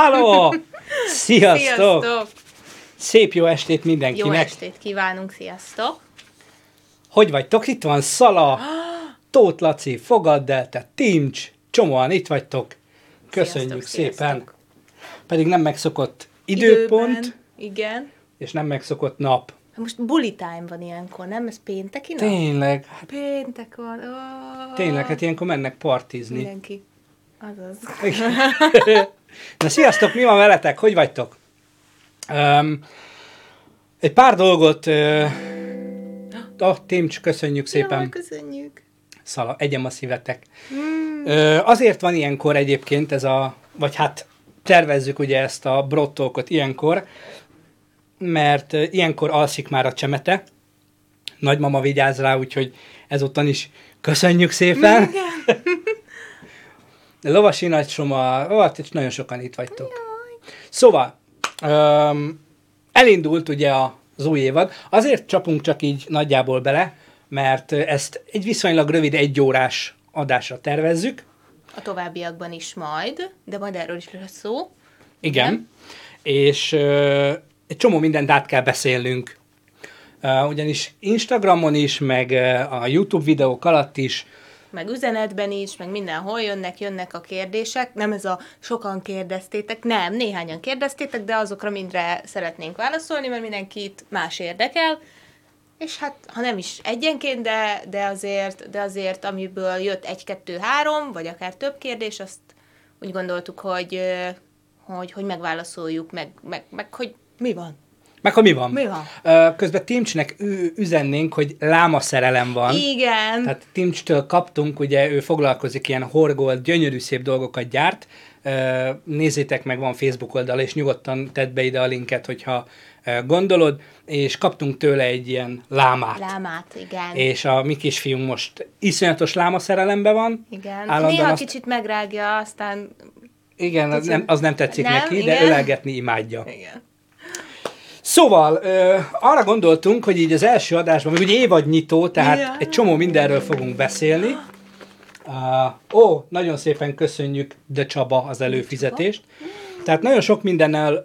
Halló! Sziasztok! Sziasztok! Szép jó estét Jó mindenkinek! estét kívánunk, sziasztok! Hogy vagytok? Itt van Szala, Tóth Laci, Fogadd el, te Timcs, csomóan itt vagytok. Köszönjük Sziasztok, szépen. sziasztok. Pedig nem megszokott időpont, Időben, igen. és nem megszokott nap. Most bully time van ilyenkor, nem? Ez pénteki nap? Tényleg, hát Péntek van. Oh. tényleg, hát ilyenkor mennek partizni. Mindenki. Azaz. Na sziasztok, mi van veletek? Hogy vagytok? Um, egy pár dolgot... Uh, oh, Timcs, köszönjük szépen. Jaj, köszönjük. Szala, egyem a szívetek. Mm. Ö, azért van ilyenkor egyébként ez a, vagy hát tervezzük ugye ezt a brottolkot ilyenkor, mert ilyenkor alszik már a csemete, nagymama vigyáz rá, úgyhogy ezúttal is köszönjük szépen. Igen. Lovasi nagysoma, ó, hát itt nagyon sokan itt vagytok. Szóval, öm, elindult ugye az új évad, azért csapunk csak így nagyjából bele, mert ezt egy viszonylag rövid egyórás adásra tervezzük, A továbbiakban is majd, de majd erről is lesz szó. Igen. Igen. És ö, egy csomó mindent át kell beszélnünk. Uh, ugyanis Instagramon is, meg ö, a YouTube videók alatt is, Meg üzenetben is, meg mindenhol jönnek, jönnek a kérdések. Nem ez a sokan kérdeztétek, nem, néhányan kérdeztétek, de azokra mindre szeretnénk válaszolni, mert mindenkit más érdekel. És hát, ha nem is egyenként, de, de, azért, de azért, amiből jött egy, kettő, három, vagy akár több kérdés, azt úgy gondoltuk, hogy, hogy, hogy megválaszoljuk, meg, meg, meg hogy mi van. Meg ha mi van. Mi van? Közben Timcsnek üzennénk, hogy láma szerelem van. Igen. Tehát Timcstől kaptunk, ugye ő foglalkozik ilyen horgolt, gyönyörű szép dolgokat gyárt. Nézzétek meg, van Facebook oldala, és nyugodtan tedd be ide a linket, hogyha gondolod, és kaptunk tőle egy ilyen lámát. Lámát, igen. És a mi kisfiunk most iszonyatos láma szerelemben van. Igen. Állandóan Néha azt- kicsit megrágja, aztán... Igen, az nem, az nem tetszik Nem, neki, de igen. ölelgetni imádja. Igen. Szóval ö, arra gondoltunk, hogy így az első adásban, még ugye évadnyitó, tehát Ja. egy csomó mindenről fogunk beszélni. Uh, ó, nagyon szépen köszönjük De Csaba az előfizetést. Tehát nagyon sok mindennel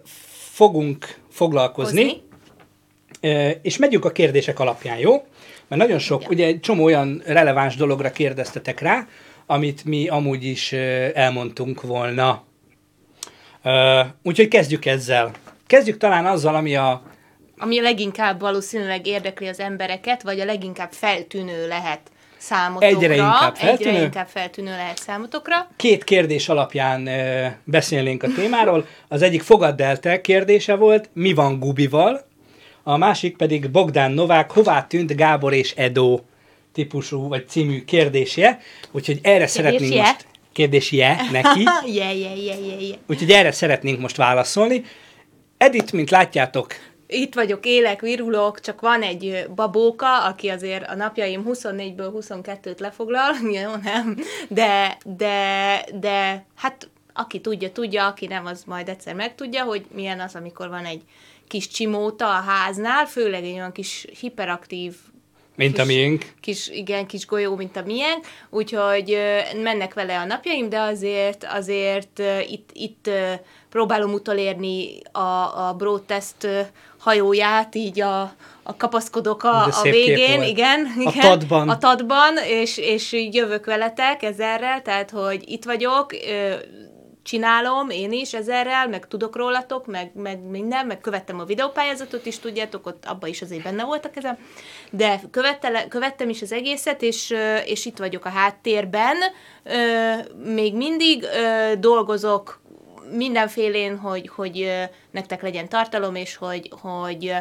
fogunk foglalkozni, Hozni. Ö, és megyünk a kérdések alapján, jó? Mert nagyon sok, Igen. ugye egy csomó olyan releváns dologra kérdeztetek rá, amit mi amúgy is elmondtunk volna. Ö, úgyhogy kezdjük ezzel. Kezdjük talán azzal, ami a Ami a leginkább valószínűleg érdekli az embereket, vagy a leginkább feltűnő lehet számotokra. Egyre inkább feltűnő. Egyre inkább feltűnő lehet számotokra. két kérdés alapján ö, beszélnénk a témáról. Az egyik fogadd el te kérdése volt, mi van Gubival, a másik pedig Bogdán Novák, hová tűnt Gábor és Edo típusú, vagy című kérdése. Úgyhogy erre szeretnénk most... Kérdésje neki. je, je, je, je, je. Úgyhogy erre szeretnénk most válaszolni. Edit, mint látjátok, Itt vagyok, élek, virulok, csak van egy babóka, aki azért a napjaim 24-ből 22-t lefoglal, jó, nem, de, de, de hát aki tudja, tudja, aki nem, az majd egyszer megtudja, hogy milyen az, amikor van egy kis csimóta a háznál, főleg egy olyan kis hiperaktív mint a Kis- miénk. kis, igen, kis golyó, mint a milyen, úgyhogy mennek vele a napjaim, de azért, azért itt, itt próbálom utolérni a, a Broad Test ö, hajóját, így a, a kapaszkodok a, a végén, volt. igen, A igen. tadban. A tadban, és, és jövök veletek ezerrel, tehát, hogy itt vagyok, csinálom én is ezerrel, meg tudok rólatok, meg, meg minden, meg követtem a videópályázatot is, tudjátok, ott abban is azért benne volt a kezem, de követtele, követtem is az egészet, és, és itt vagyok a háttérben, még mindig dolgozok mindenfélén, hogy, hogy nektek legyen tartalom, és hogy, hogy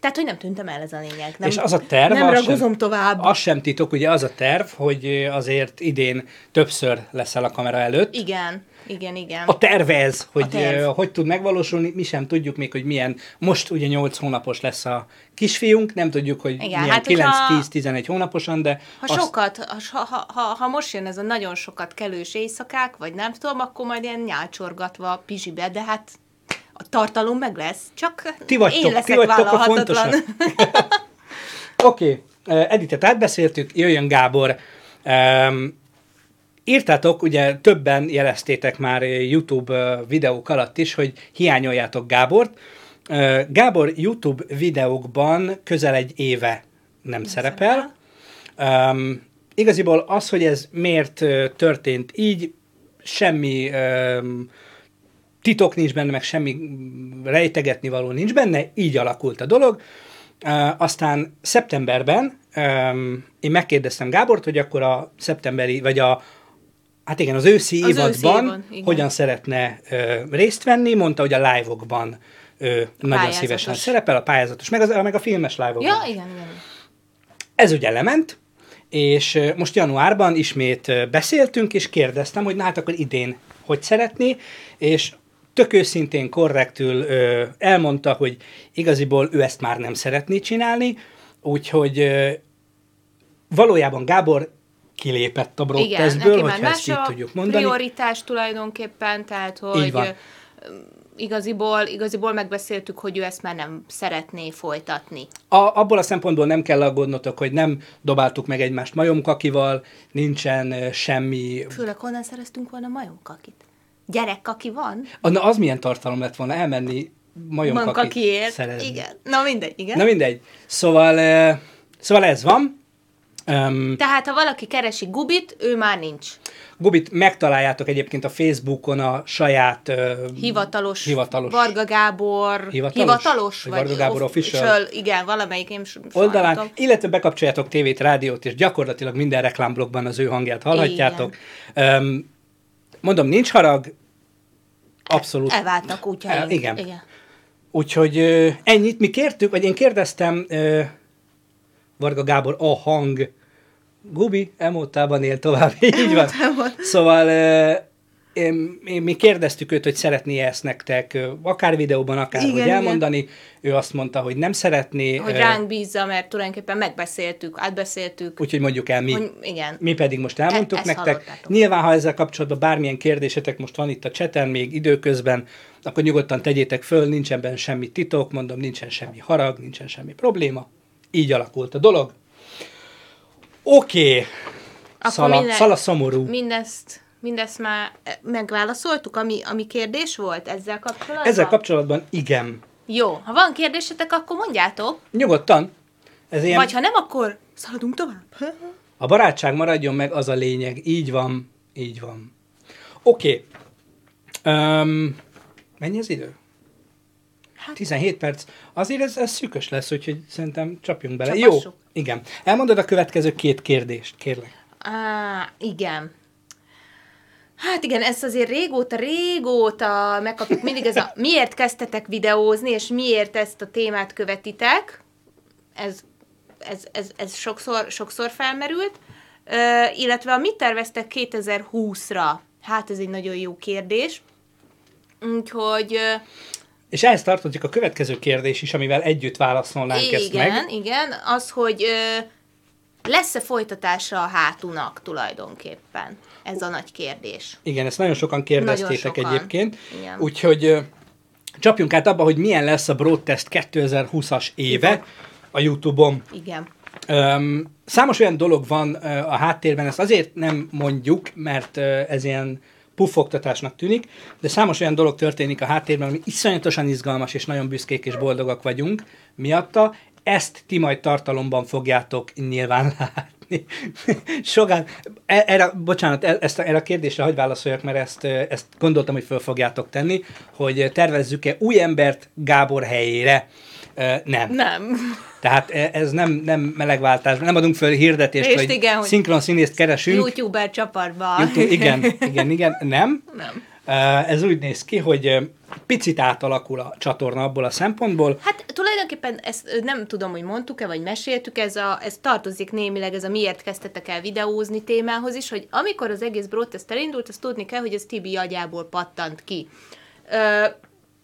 tehát, hogy nem tűntem el ez a lényeg. Nem, És az a terv, Nem ragozom sem, tovább. Az sem titok, ugye az a terv, hogy azért idén többször leszel a kamera előtt. Igen, igen, igen. A terv ez, hogy terv. terv. hogy tud megvalósulni, mi sem tudjuk még, hogy milyen, most ugye 8 hónapos lesz a kisfiunk, nem tudjuk, hogy Igen, milyen hát hogyha- 9-10-11 hónaposan, de Ha azt, sokat, ha, ha, ha, ha most jön ez a nagyon sokat kelős éjszakák, vagy nem tudom, akkor majd ilyen nyálcsorgatva pizsibe, de hát a tartalom meg lesz, csak Ti vagytok- én ti leszek vagytok a vállalhatatlan. Oké, okay. Editet átbeszéltük, jöjjön Gábor. Um, írtátok, ugye többen jeleztétek már YouTube videók alatt is, hogy hiányoljátok Gábort. Gábor YouTube videókban közel egy éve nem szerepel. Um, igaziból az, hogy ez miért történt így, semmi um, titok nincs benne, meg semmi mm, rejtegetni való nincs benne, így alakult a dolog. Uh, aztán szeptemberben um, én megkérdeztem Gábort, hogy akkor a szeptemberi, vagy a Hát igen, az őszi Az őszi évadban évad, igen. hogyan szeretne ö, részt venni, mondta, hogy a live-okban ö, nagyon szívesen szerepel, a pályázatos, meg, az, meg a filmes live-okban. Ja, igen, igen. Ez ugye lement, és most januárban ismét beszéltünk, és kérdeztem, hogy na hát akkor idén hogy szeretné, és tök őszintén, korrektül ö, elmondta, hogy igaziból ő ezt már nem szeretné csinálni, úgyhogy ö, valójában Gábor kilépett a Igen, broadcastből, már hogyha ezt így a tudjuk mondani. prioritás tulajdonképpen, tehát hogy igaziból, igaziból megbeszéltük, hogy ő ezt már nem szeretné folytatni. A, abból a szempontból nem kell aggódnotok, hogy nem dobáltuk meg egymást majomkakival, nincsen semmi... Főleg honnan szereztünk volna majomkakit? Gyerekkaki van? Ah, Na, az milyen tartalom lett volna elmenni majomkakit szerezni. Igen. Na mindegy, igen. Na mindegy. Szóval, szóval ez van. Um, Tehát, ha valaki keresi Gubit, ő már nincs. Gubit megtaláljátok egyébként a Facebookon a saját ö, Hivatalos, hivatalos Varga Gábor, Hivatalos? hivatalos Vagy Varga Gábor official? official, igen, valamelyik én oldalán, sajnálom. illetve bekapcsoljátok tévét, rádiót, és gyakorlatilag minden reklámblogban az ő hangját hallhatjátok. Um, mondom, nincs harag, abszolút. Elváltnak útjaink. El- igen. igen. Úgyhogy ö, ennyit mi kértük, vagy én kérdeztem ö, Varga Gábor a hang, Gubi emótában él tovább, így van. Szóval én, én, mi kérdeztük őt, hogy szeretné ezt nektek, akár videóban, akár Igen, hogy igen. elmondani. Ő azt mondta, hogy nem szeretné, Hogy ránk bízza, mert tulajdonképpen megbeszéltük, átbeszéltük. úgyhogy mondjuk el mi. hogy igen. Mi pedig most elmondtuk E- nektek. hallottátok. Nyilván, ha ezzel kapcsolatban bármilyen kérdésetek most van itt a cseten, még időközben, akkor nyugodtan tegyétek föl, nincsen benne semmi titok, mondom, nincsen semmi harag, nincsen semmi probléma. Így alakult a dolog. Oké. Okay. Akkor Szala, minden- szala szomorú. Mindezt, mindezt már megválaszoltuk, ami, ami kérdés volt ezzel kapcsolatban? Ezzel kapcsolatban igen. Jó, ha van kérdésetek, akkor mondjátok, Nyugodtan. Ez ilyen, vagy ha nem, akkor szaladunk tovább. A barátság maradjon meg, az a lényeg. Így van, így van. Oké. Okay. Um, mennyi az idő? Hát- 17 perc. Azért ez, ez szűkös lesz, úgyhogy szerintem csapjunk bele. Csapassuk. Jó, igen. Elmondod a következő két kérdést, kérlek. Á, igen. Hát igen, ezt azért régóta, régóta megkapjuk mindig ez a miért kezdtetek videózni, és miért ezt a témát követitek. Ez, ez, ez, ez sokszor, sokszor felmerült. Ö, illetve a mit terveztek 2020-ra? Hát ez egy nagyon jó kérdés. Úgyhogy És ehhez tartozik a következő kérdés is, amivel együtt válaszolnánk ezt igen, meg. igen, az, hogy ö, lesz-e folytatása a hátunak tulajdonképpen? Ez a nagy kérdés. Igen, ezt nagyon sokan kérdeztétek Nagyon sokan. egyébként. Igen. Úgyhogy ö, csapjunk át abba, hogy milyen lesz a Broadtest 2020-as éve a YouTube-on. Igen. Öm, számos olyan dolog van ö, a háttérben, ezt azért nem mondjuk, mert ö, ez ilyen puffogtatásnak tűnik, de számos olyan dolog történik a háttérben, ami iszonyatosan izgalmas, és nagyon büszkék és boldogak vagyunk miatta. Ezt ti majd tartalomban fogjátok nyilván látni. Sokan, e- erre, bocsánat, e- ezt, erre a kérdésre hagyj válaszoljak, mert ezt, ö, ezt gondoltam, hogy föl fogjátok tenni, hogy tervezzük-e új embert Gábor helyére. Nem. Nem. Tehát e- ez nem, nem melegváltás, nem adunk föl hirdetést, És hogy igen, hogy szinkron színészt keresünk. YouTuber csapatba. YouTube, igen, igen, igen, nem. Nem. Ez úgy néz ki, hogy picit átalakul a csatorna abból a szempontból. Hát tulajdonképpen ezt nem tudom, hogy mondtuk-e, vagy meséltük, ez, a, ez tartozik némileg, ez a miért kezdtetek el videózni témához is, hogy amikor az egész broadcast elindult, azt tudni kell, hogy ez Tibi agyából pattant ki. Ö,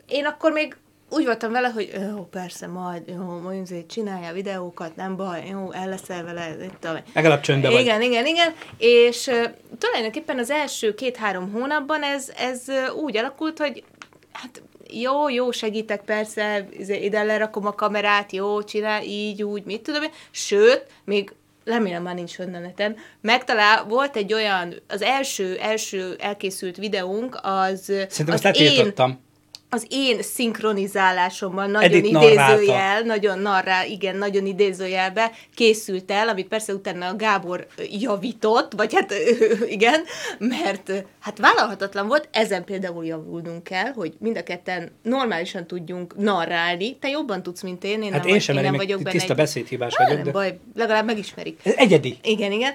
én akkor még úgy voltam vele, hogy jó, persze, majd, jó, majd csinálja videókat, nem baj, jó, el leszel vele, tudom én. Legalább csöndbe vagy. Igen, igen, igen. És uh, tulajdonképpen az első két-három hónapban ez, ez úgy alakult, hogy hát jó, jó, segítek persze, izé, ide lerakom a kamerát, jó, csinál így, úgy, mit tudom én. Sőt, még remélem már nincs fönn a neten, megtalál, volt egy olyan, az első, első elkészült videónk, az Szerintem az ezt letiltottam. Az én szinkronizálásommal nagyon Edith narrálta. idézőjel, nagyon narrál, igen, nagyon idézőjelbe készült el, amit persze utána a Gábor javított, vagy hát igen, mert hát vállalhatatlan volt, ezen például javulnunk kell, hogy mind a ketten normálisan tudjunk narrálni. Te jobban tudsz, mint én, én Hát nem, én sem, én nem vagyok benne tiszta egy- beszédhibás Á, vagyok, nem de baj, legalább megismerik. ez egyedi. Igen, igen.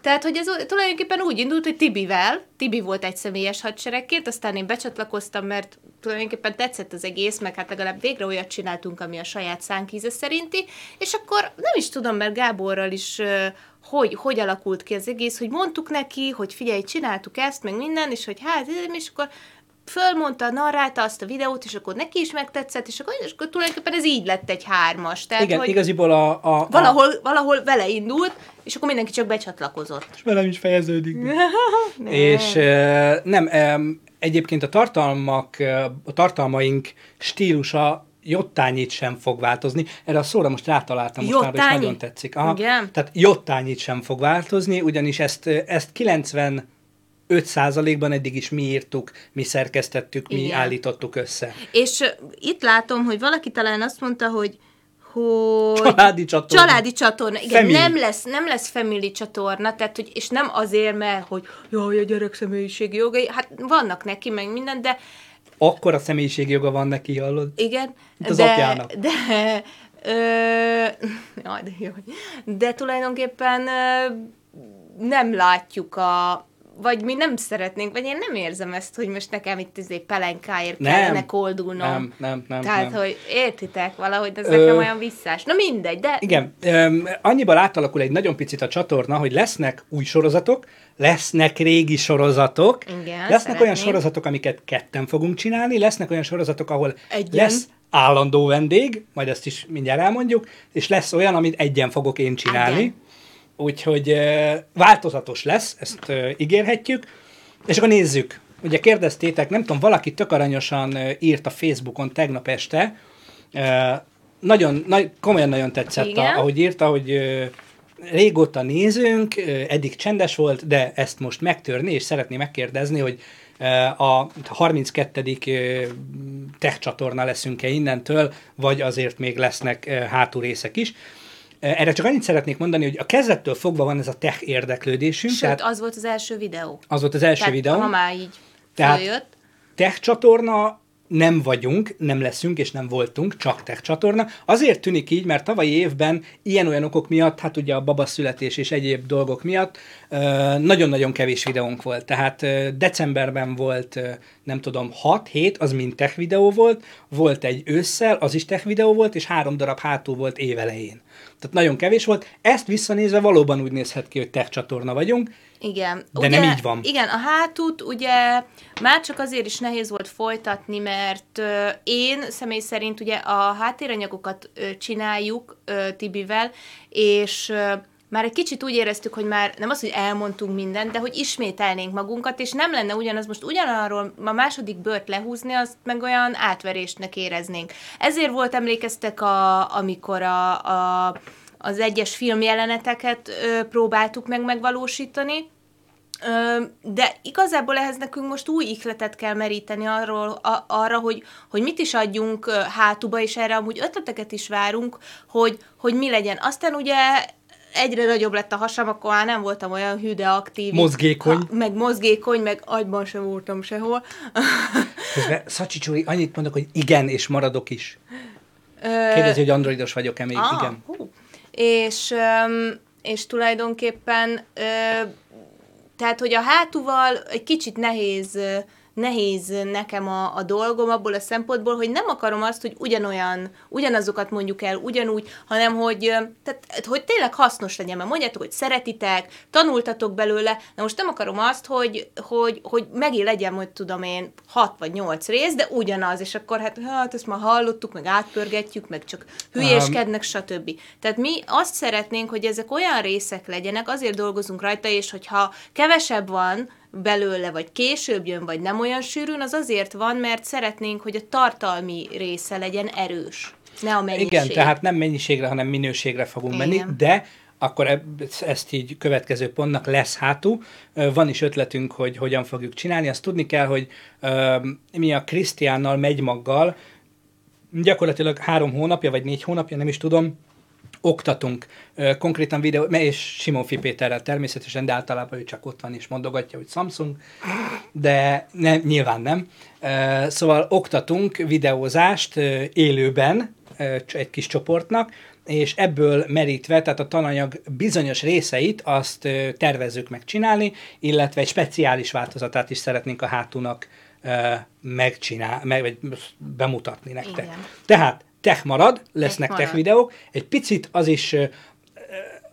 Tehát, hogy ez tulajdonképpen úgy indult, hogy Tibivel, Tibi volt egy személyes hadseregként, aztán én becsatlakoztam, mert tulajdonképpen tetszett az egész, meg hát legalább végre olyat csináltunk, ami a saját szánkíze szerinti, és akkor nem is tudom, mert Gáborral is hogy, hogy alakult ki az egész, hogy mondtuk neki, hogy figyelj, csináltuk ezt, meg minden, és hogy hát, és akkor fölmondta, narrálta azt a videót, és akkor neki is megtetszett, és akkor, és akkor tulajdonképpen ez így lett egy hármas. Tehát, Igen, hogy igaziból a, a, a valahol, valahol vele indult, és akkor mindenki csak becsatlakozott. és velem is fejeződik. És nem, egyébként a tartalmak, a tartalmaink stílusa jottányit sem fog változni. Erre a szóra most rátaláltam mostanában, és nagyon tetszik. Aha. Igen? Tehát jottányit sem fog változni, ugyanis ezt, ezt 95 százalékban eddig is mi írtuk, mi szerkesztettük, mi Igen. állítottuk össze. És itt látom, hogy valaki talán azt mondta, hogy hogy Családi csatorna. Családi csatorna, igen, Family. nem lesz, nem lesz family csatorna, tehát, hogy, és nem azért, mert, hogy jaj, a gyerek személyiségi jogai, hát vannak neki, meg minden, de Akkor a személyiségi joga van neki, hallod? igen, Mint az de, apjának. de, ö, jaj, de jó. De tulajdonképpen ö, nem látjuk a vagy mi nem szeretnénk, vagy én nem érzem ezt, hogy most nekem itt izé pelenkáért Nem. kellene koldulnom. Nem, nem, nem, Tehát, nem. hogy értitek valahogy, ez Ö, nekem olyan visszás. Na mindegy, de Igen, öm, annyiban átalakul egy nagyon picit a csatorna, hogy lesznek új sorozatok, lesznek régi sorozatok, Igen, lesznek szeretném. olyan sorozatok, amiket ketten fogunk csinálni, lesznek olyan sorozatok, ahol Egyen. lesz állandó vendég, majd ezt is mindjárt elmondjuk, és lesz olyan, amit egyen fogok én csinálni. Igen. Úgyhogy változatos lesz, ezt ígérhetjük. És akkor nézzük. Ugye kérdeztétek, nem tudom, valaki tök aranyosan írt a Facebookon tegnap este, nagyon, nagy, komolyan nagyon tetszett, Igen. a, ahogy írta, hogy régóta nézünk, eddig csendes volt, de ezt most megtörni, és szeretné megkérdezni, hogy a 32. ö, tech csatorna leszünk-e innentől, vagy azért még lesznek ö, hátulrészek is. Erre csak annyit szeretnék mondani, hogy a kezdettől fogva van ez a tech érdeklődésünk, sőt, tehát az volt az első videó. az volt az első Tehát, videó. ha már így Tehát- följött, tech csatorna nem vagyunk, nem leszünk és nem voltunk, csak tech csatorna. Azért tűnik így, mert tavalyi évben ilyen-olyan okok miatt, hát ugye a babaszületés és egyéb dolgok miatt nagyon-nagyon kevés videónk volt. Tehát decemberben volt, nem tudom, 6-7, az mind tech videó volt, volt egy ősszel, az is tech videó volt, és három darab hátul volt évelején. Tehát nagyon kevés volt. Ezt visszanézve valóban úgy nézhet ki, hogy tech csatorna vagyunk. Igen. De nem így van. Igen, a hátút ugye már csak azért is nehéz volt folytatni, mert ö, én személy szerint ugye a háttéranyagokat ö, csináljuk ö, Tibivel, és ö, már egy kicsit úgy éreztük, hogy már nem az, hogy elmondtunk mindent, de hogy ismételnénk magunkat, és nem lenne ugyanaz most ugyanarról a második bört lehúzni, azt meg olyan átverésnek éreznénk. Ezért volt, emlékeztek, a, amikor a, a, az egyes filmjeleneteket ö, próbáltuk meg megvalósítani, de igazából ehhez nekünk most új ihletet kell meríteni arról, a, arra, hogy, hogy mit is adjunk hátuba, és erre amúgy ötleteket is várunk, hogy, hogy mi legyen. Aztán ugye egyre nagyobb lett a hasam, akkor már nem voltam olyan hű, de aktív. Mozgékony. Ha, meg mozgékony, meg agyban sem voltam sehol. Közben Szacsi Csuri, annyit mondok, hogy igen, és maradok is. Kérdezi, hogy androidos vagyok-e még? Ah, Igen. Hú. És, és tulajdonképpen, tehát, hogy a hátúval egy kicsit nehéz, nehéz nekem a, a dolgom abból a szempontból, hogy nem akarom azt, hogy ugyanolyan, ugyanazokat mondjuk el ugyanúgy, hanem hogy, tehát, hogy tényleg hasznos legyen, mert mondjátok, hogy szeretitek, tanultatok belőle, de most nem akarom azt, hogy, hogy, hogy megint legyen, hogy tudom én, hat vagy nyolc rész, de ugyanaz, és akkor hát, hát ezt már hallottuk, meg átpörgetjük, meg csak hülyéskednek, stb. Tehát mi azt szeretnénk, hogy ezek olyan részek legyenek, azért dolgozunk rajta, és hogyha kevesebb van belőle, vagy később jön, vagy nem olyan sűrűn, az azért van, mert szeretnénk, hogy a tartalmi része legyen erős, ne a mennyiség. Igen, tehát nem mennyiségre, hanem minőségre fogunk Igen. menni, de akkor ezt így következő pontnak lesz hátú. Van is ötletünk, hogy hogyan fogjuk csinálni. Azt tudni kell, hogy mi a Krisztiánnal, Megymaggal gyakorlatilag három hónapja, vagy négy hónapja, nem is tudom, oktatunk konkrétan videó, és Simon Péterrel természetesen, de általában ő csak ott van és mondogatja, hogy Samsung, de nem, nyilván nem. Szóval oktatunk videózást élőben egy kis csoportnak, és ebből merítve, tehát a tananyag bizonyos részeit azt tervezzük megcsinálni, illetve egy speciális változatát is szeretnénk a hátúnak megcsinál, meg, vagy bemutatni nektek. Igen. Tehát tech marad, lesznek Tech tech, videók, egy picit az is,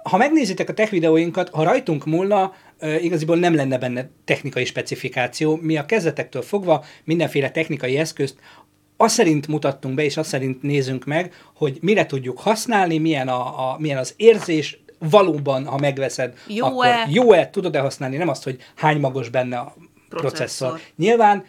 ha megnézitek a tech videóinkat, ha rajtunk múlna, igaziból nem lenne benne technikai specifikáció. Mi a kezdetektől fogva mindenféle technikai eszközt azt szerint mutattunk be, és azt szerint nézünk meg, hogy mire tudjuk használni, milyen, a, a, milyen az érzés, valóban, ha megveszed, Jó-e? akkor jó-e, tudod-e használni, nem azt, hogy hány magos benne a Processzor. processzor. Nyilván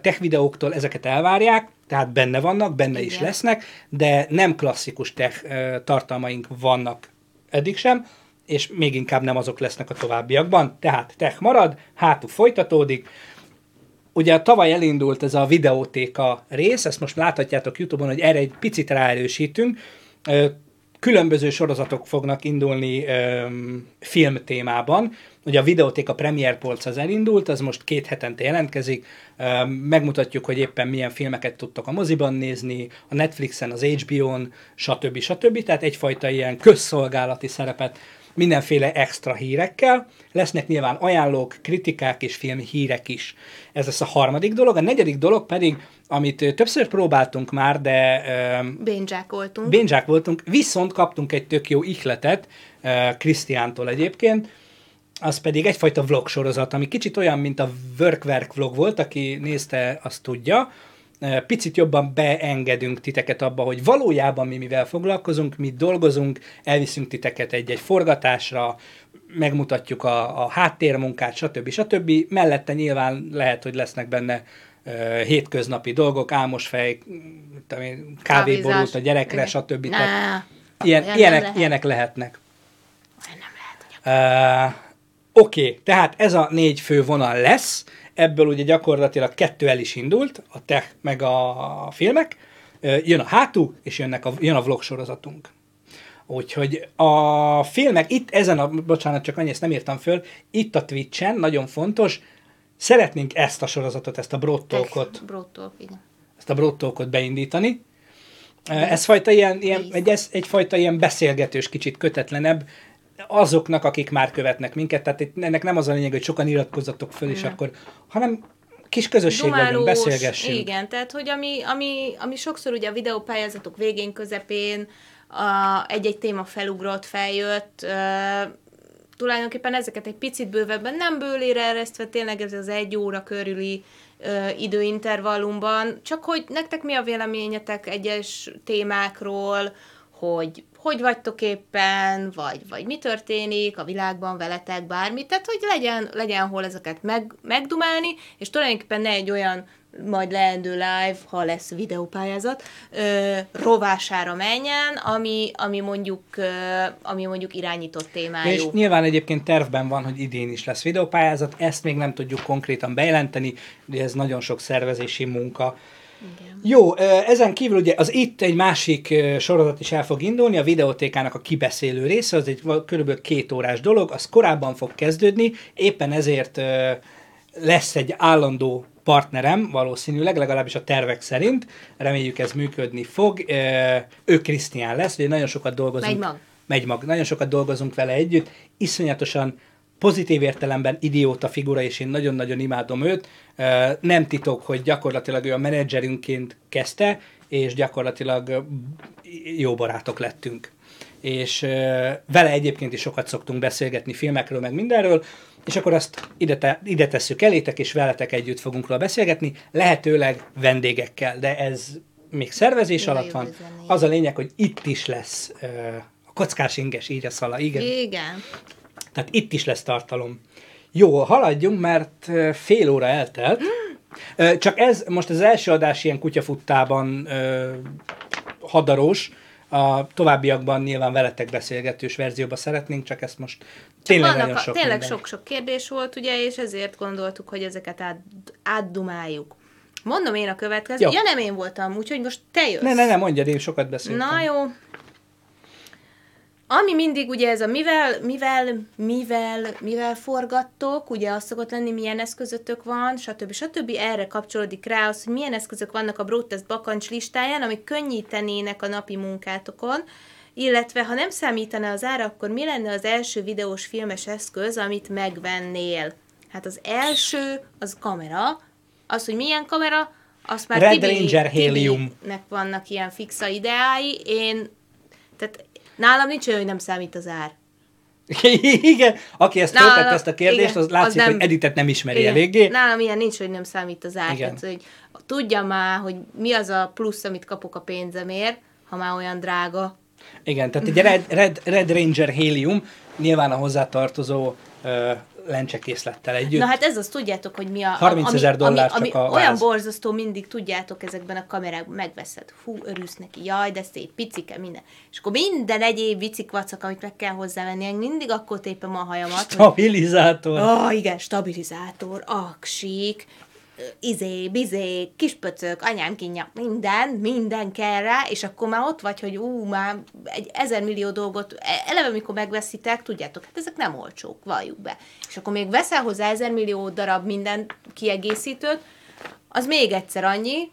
tech videóktól ezeket elvárják, tehát benne vannak, benne is Igen. lesznek, de nem klasszikus tech tartalmaink vannak eddig sem, és még inkább nem azok lesznek a továbbiakban. Tehát tech marad, hátul folytatódik. Ugye tavaly elindult ez a videótéka rész, ezt most láthatjátok YouTube-on, hogy erre egy picit ráerősítünk. Különböző sorozatok fognak indulni öm, film témában. Ugye a videótéka Premier Polc az elindult, az most két hetente jelentkezik. Öm, Megmutatjuk, hogy éppen milyen filmeket tudtok a moziban nézni, a Netflixen, az HBO-n, stb. stb. Tehát egyfajta ilyen közszolgálati szerepet mindenféle extra hírekkel. Lesznek nyilván ajánlók, kritikák és filmhírek is. Ez lesz a harmadik dolog. A negyedik dolog pedig, amit többször próbáltunk már, de öm, Bénzsákoltunk. Bénzsák voltunk, viszont kaptunk egy tök jó ihletet Krisztiántól egyébként, az pedig egyfajta vlog sorozat, ami kicsit olyan, mint a Workwerk vlog volt, aki nézte, azt tudja. Picit jobban beengedünk titeket abba, hogy valójában mi mivel foglalkozunk, mit dolgozunk, elviszünk titeket egy-egy forgatásra, megmutatjuk a, a háttérmunkát, stb. stb. Mellette nyilván lehet, hogy lesznek benne uh, hétköznapi dolgok, álmosfej, mit tudom én, kávét borult a gyerekre, Igen. stb. Tehát ilyen, nem ilyenek, lehet. ilyenek lehetnek. olyan nem lehet, Uh, Oké, okay, tehát ez a négy fő vonal lesz, ebből ugye gyakorlatilag kettő el is indult, a tech meg a filmek, jön a hátú, és jönnek a, jön a vlog sorozatunk. Úgyhogy a filmek itt ezen a, bocsánat, csak annyi, ezt nem írtam föl, itt a Twitch-en, nagyon fontos, szeretnénk ezt a sorozatot, ezt a Broad Talkot, Brótól, igen. ezt a Broad Talkot beindítani. Ez fajta ilyen, ilyen, egy, ez egyfajta ilyen beszélgetős, kicsit kötetlenebb azoknak, akik már követnek minket. Tehát itt ennek nem az a lényeg, hogy sokan iratkozzatok föl, és akkor, hanem kis közösség vagyunk, beszélgessünk. Igen, tehát hogy ami, ami, ami sokszor ugye a videópályázatok végén, közepén a, egy-egy téma felugrott, feljött, ö, tulajdonképpen ezeket egy picit bővebben, nem bőlére eresztve, tényleg ez az egy óra körüli ö, időintervallumban, csak hogy nektek mi a véleményetek egyes témákról, hogy hogy vagytok éppen, vagy, vagy mi történik a világban veletek, bármi, tehát hogy legyen, legyen hol ezeket meg, megdumálni, és tulajdonképpen ne egy olyan majd leendő live, ha lesz videópályázat, ö, rovására menjen, ami, ami, mondjuk, ö, ami mondjuk irányított témájú. És nyilván egyébként tervben van, hogy idén is lesz videópályázat, ezt még nem tudjuk konkrétan bejelenteni, de ez nagyon sok szervezési munka. Igen. Jó, ezen kívül ugye az itt egy másik sorozat is el fog indulni, a videótékának a kibeszélő része, az egy körülbelül két órás dolog, az korábban fog kezdődni, éppen ezért lesz egy állandó partnerem, valószínűleg, legalábbis a tervek szerint, reméljük ez működni fog. Ő Krisztián lesz, ugye nagyon sokat dolgozunk. Megy mag. Megy mag. Nagyon sokat dolgozunk vele együtt, iszonyatosan pozitív értelemben idióta figura, és én nagyon-nagyon imádom őt. Nem titok, hogy gyakorlatilag ő a menedzserünként kezdte, és gyakorlatilag jó barátok lettünk. És vele egyébként is sokat szoktunk beszélgetni filmekről, meg mindenről, és akkor azt ide, te, ide tesszük elétek, és veletek együtt fogunk róla beszélgetni, lehetőleg vendégekkel, de ez még szervezés Jaj, alatt van. Az a lényeg, hogy itt is lesz ö, a kockás inges, így a szala, igen. Igen. Tehát itt is lesz tartalom. Jó, haladjunk, mert fél óra eltelt. Csak ez, most az első adás ilyen kutyafuttában ö, hadarós, A továbbiakban nyilván veletek beszélgetős verzióba szeretnénk, csak ezt most tényleg vannak nagyon a, sok tényleg minden. sok-sok kérdés volt, ugye, és ezért gondoltuk, hogy ezeket át, átdumáljuk. Mondom én a következő. Jó. Ja, nem én voltam, úgyhogy most te jössz. Ne, ne, ne, mondjad, én sokat beszéltem. Na jó. Ami mindig ugye ez a mivel, mivel, mivel, mivel forgattok, ugye az szokott lenni, milyen eszközötök van, stb. stb. Erre kapcsolódik rá az, hogy milyen eszközök vannak a Broadtest bakancs listáján, amik könnyítenének a napi munkátokon, illetve ha nem számítana az ára, akkor mi lenne az első videós filmes eszköz, amit megvennél? Hát az első, az kamera. Az, hogy milyen kamera, azt már Red Tibi, Ranger Helium. Tibinek vannak ilyen fixa ideái. Én, tehát nálam nincs olyan, hogy nem számít az ár. Igen, aki ezt Nálam- föltette ezt a kérdést, igen, az látszik, az nem- hogy Editet nem ismeri Igen. eléggé. Nálam ilyen nincs, hogy nem számít az ár. Tehát, hogy tudja már, hogy mi az a plusz, amit kapok a pénzemért, ha már olyan drága. Igen, tehát egy Red, Red, Red Ranger Helium nyilván a hozzátartozó uh, lencsekészlettel együtt. Na hát ez az, tudjátok, hogy mi a... 30 000 ami, dollár ami, csak a ami olyan váz. borzasztó mindig, tudjátok, ezekben a kamerákban megveszed. Hú, örülsz neki, jaj, de szép, picike, minden. És akkor minden egyéb vicik vacak, amit meg kell hozzávenni, mindig akkor tépem a hajamat. hogy- Stabilizátor. Ó, oh, igen, stabilizátor, aksik, izé, bizé, kispöcök, anyám kinyak, minden, minden kell rá, és akkor már ott vagy, hogy ú, már egy ezer millió dolgot, e- eleve mikor megveszitek, tudjátok, hát ezek nem olcsók, valljuk be. És akkor még veszel hozzá ezer millió darab minden kiegészítőt, az még egyszer annyi,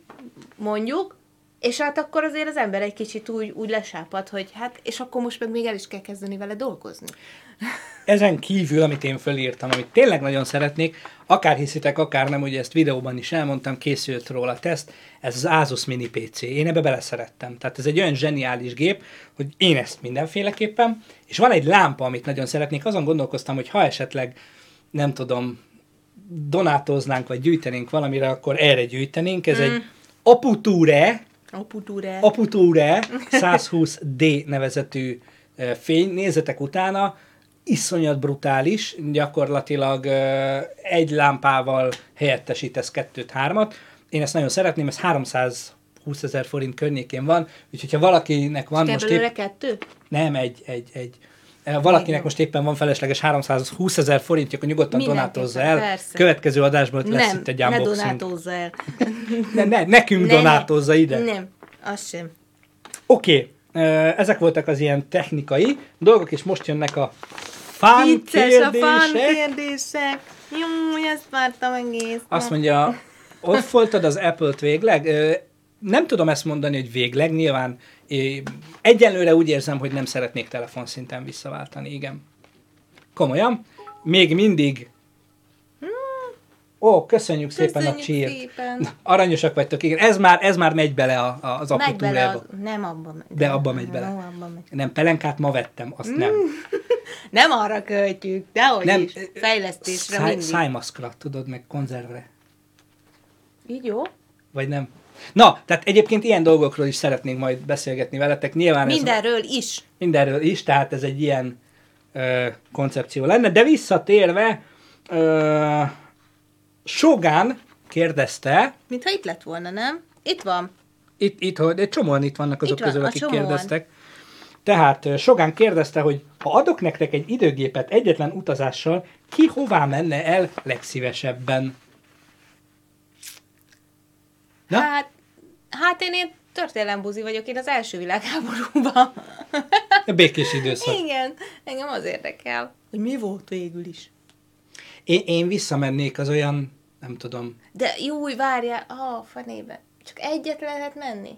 mondjuk, és hát akkor azért az ember egy kicsit úgy, úgy lesápad, hogy hát, és akkor most meg még el is kell kezdeni vele dolgozni. Ezen kívül, amit én fölírtam, amit tényleg nagyon szeretnék, akár hiszitek, akár nem, ugye ezt videóban is elmondtam, készült róla teszt, ez az Asus Mini PC. Én ebbe beleszerettem. Tehát ez egy olyan zseniális gép, hogy én ezt mindenféleképpen, és van egy lámpa, amit nagyon szeretnék, azon gondolkoztam, hogy ha esetleg, nem tudom, donátoznánk, vagy gyűjtenénk valamire, akkor erre gyűjtenénk. Ez mm. egy Aputure, Aputure. Aputure 120D nevezetű fény, nézzetek utána, iszonyat brutális, gyakorlatilag egy lámpával helyettesítesz kettőt, hármat. Én ezt nagyon szeretném, ez 320 ezer forint környékén van, úgyhogy ha valakinek van most épp, kettő? nem, egy, egy, egy. Eh, Valakinek Jó. most éppen van felesleges 320 ezer forintja, akkor nyugodtan Mindenképpen, donátozza el. persze. Következő adásban lesz Nem, itt egy ne unboxing. donátózza el. Ne, ne, nekünk Ne, ne. donátozza ide. Nem, az sem. Oké, okay. ezek voltak az ilyen technikai dolgok, és most jönnek a fán Vicces a fan kérdések. kérdések. Jó, ezt vártam egész. Azt mondja, ott voltad az Apple-t végleg? Ö, Nem tudom ezt mondani, hogy végleg, nyilván ö, egyenlőre úgy érzem, hogy nem szeretnék telefonszinten visszaváltani, igen. Komolyan. Még mindig. Ó, köszönjük szépen a Köszönjük csírt. szépen. Aranyosak vagytok, igen. Ez már, ez már megy bele a, a, az az, nem abba megy. De abba megy bele. Nem, abba megy. Nem, pelenkát ma vettem, azt nem. Nem arra költjük, dehogy Nem, is. Fejlesztésre száj, mindig. szájmaszkra, tudod, meg konzervre. Így jó? Vagy nem? Na, tehát egyébként ilyen dolgokról is szeretnénk majd beszélgetni veletek. Nyilván ez Mindenről is. mindenről is, tehát ez egy ilyen ö, koncepció lenne. De visszatérve, ö, Sogán kérdezte, Mintha itt lett volna, nem? Itt van. itt, itt, hogy egy csomóan itt vannak azok Itt van, közül, akik csomóan. kérdeztek. Tehát Sogán kérdezte, hogy ha adok nektek egy időgépet egyetlen utazással, ki hová menne el legszívesebben? Na? Hát, hát én ilyen történelembuzi vagyok, én az első világháborúban. A békés időszak. Igen, engem az érdekel, hogy mi volt végül is. Én, én visszamennék az olyan, nem tudom, De jó, várjál, ah, fanébe. Csak egyet lehet menni?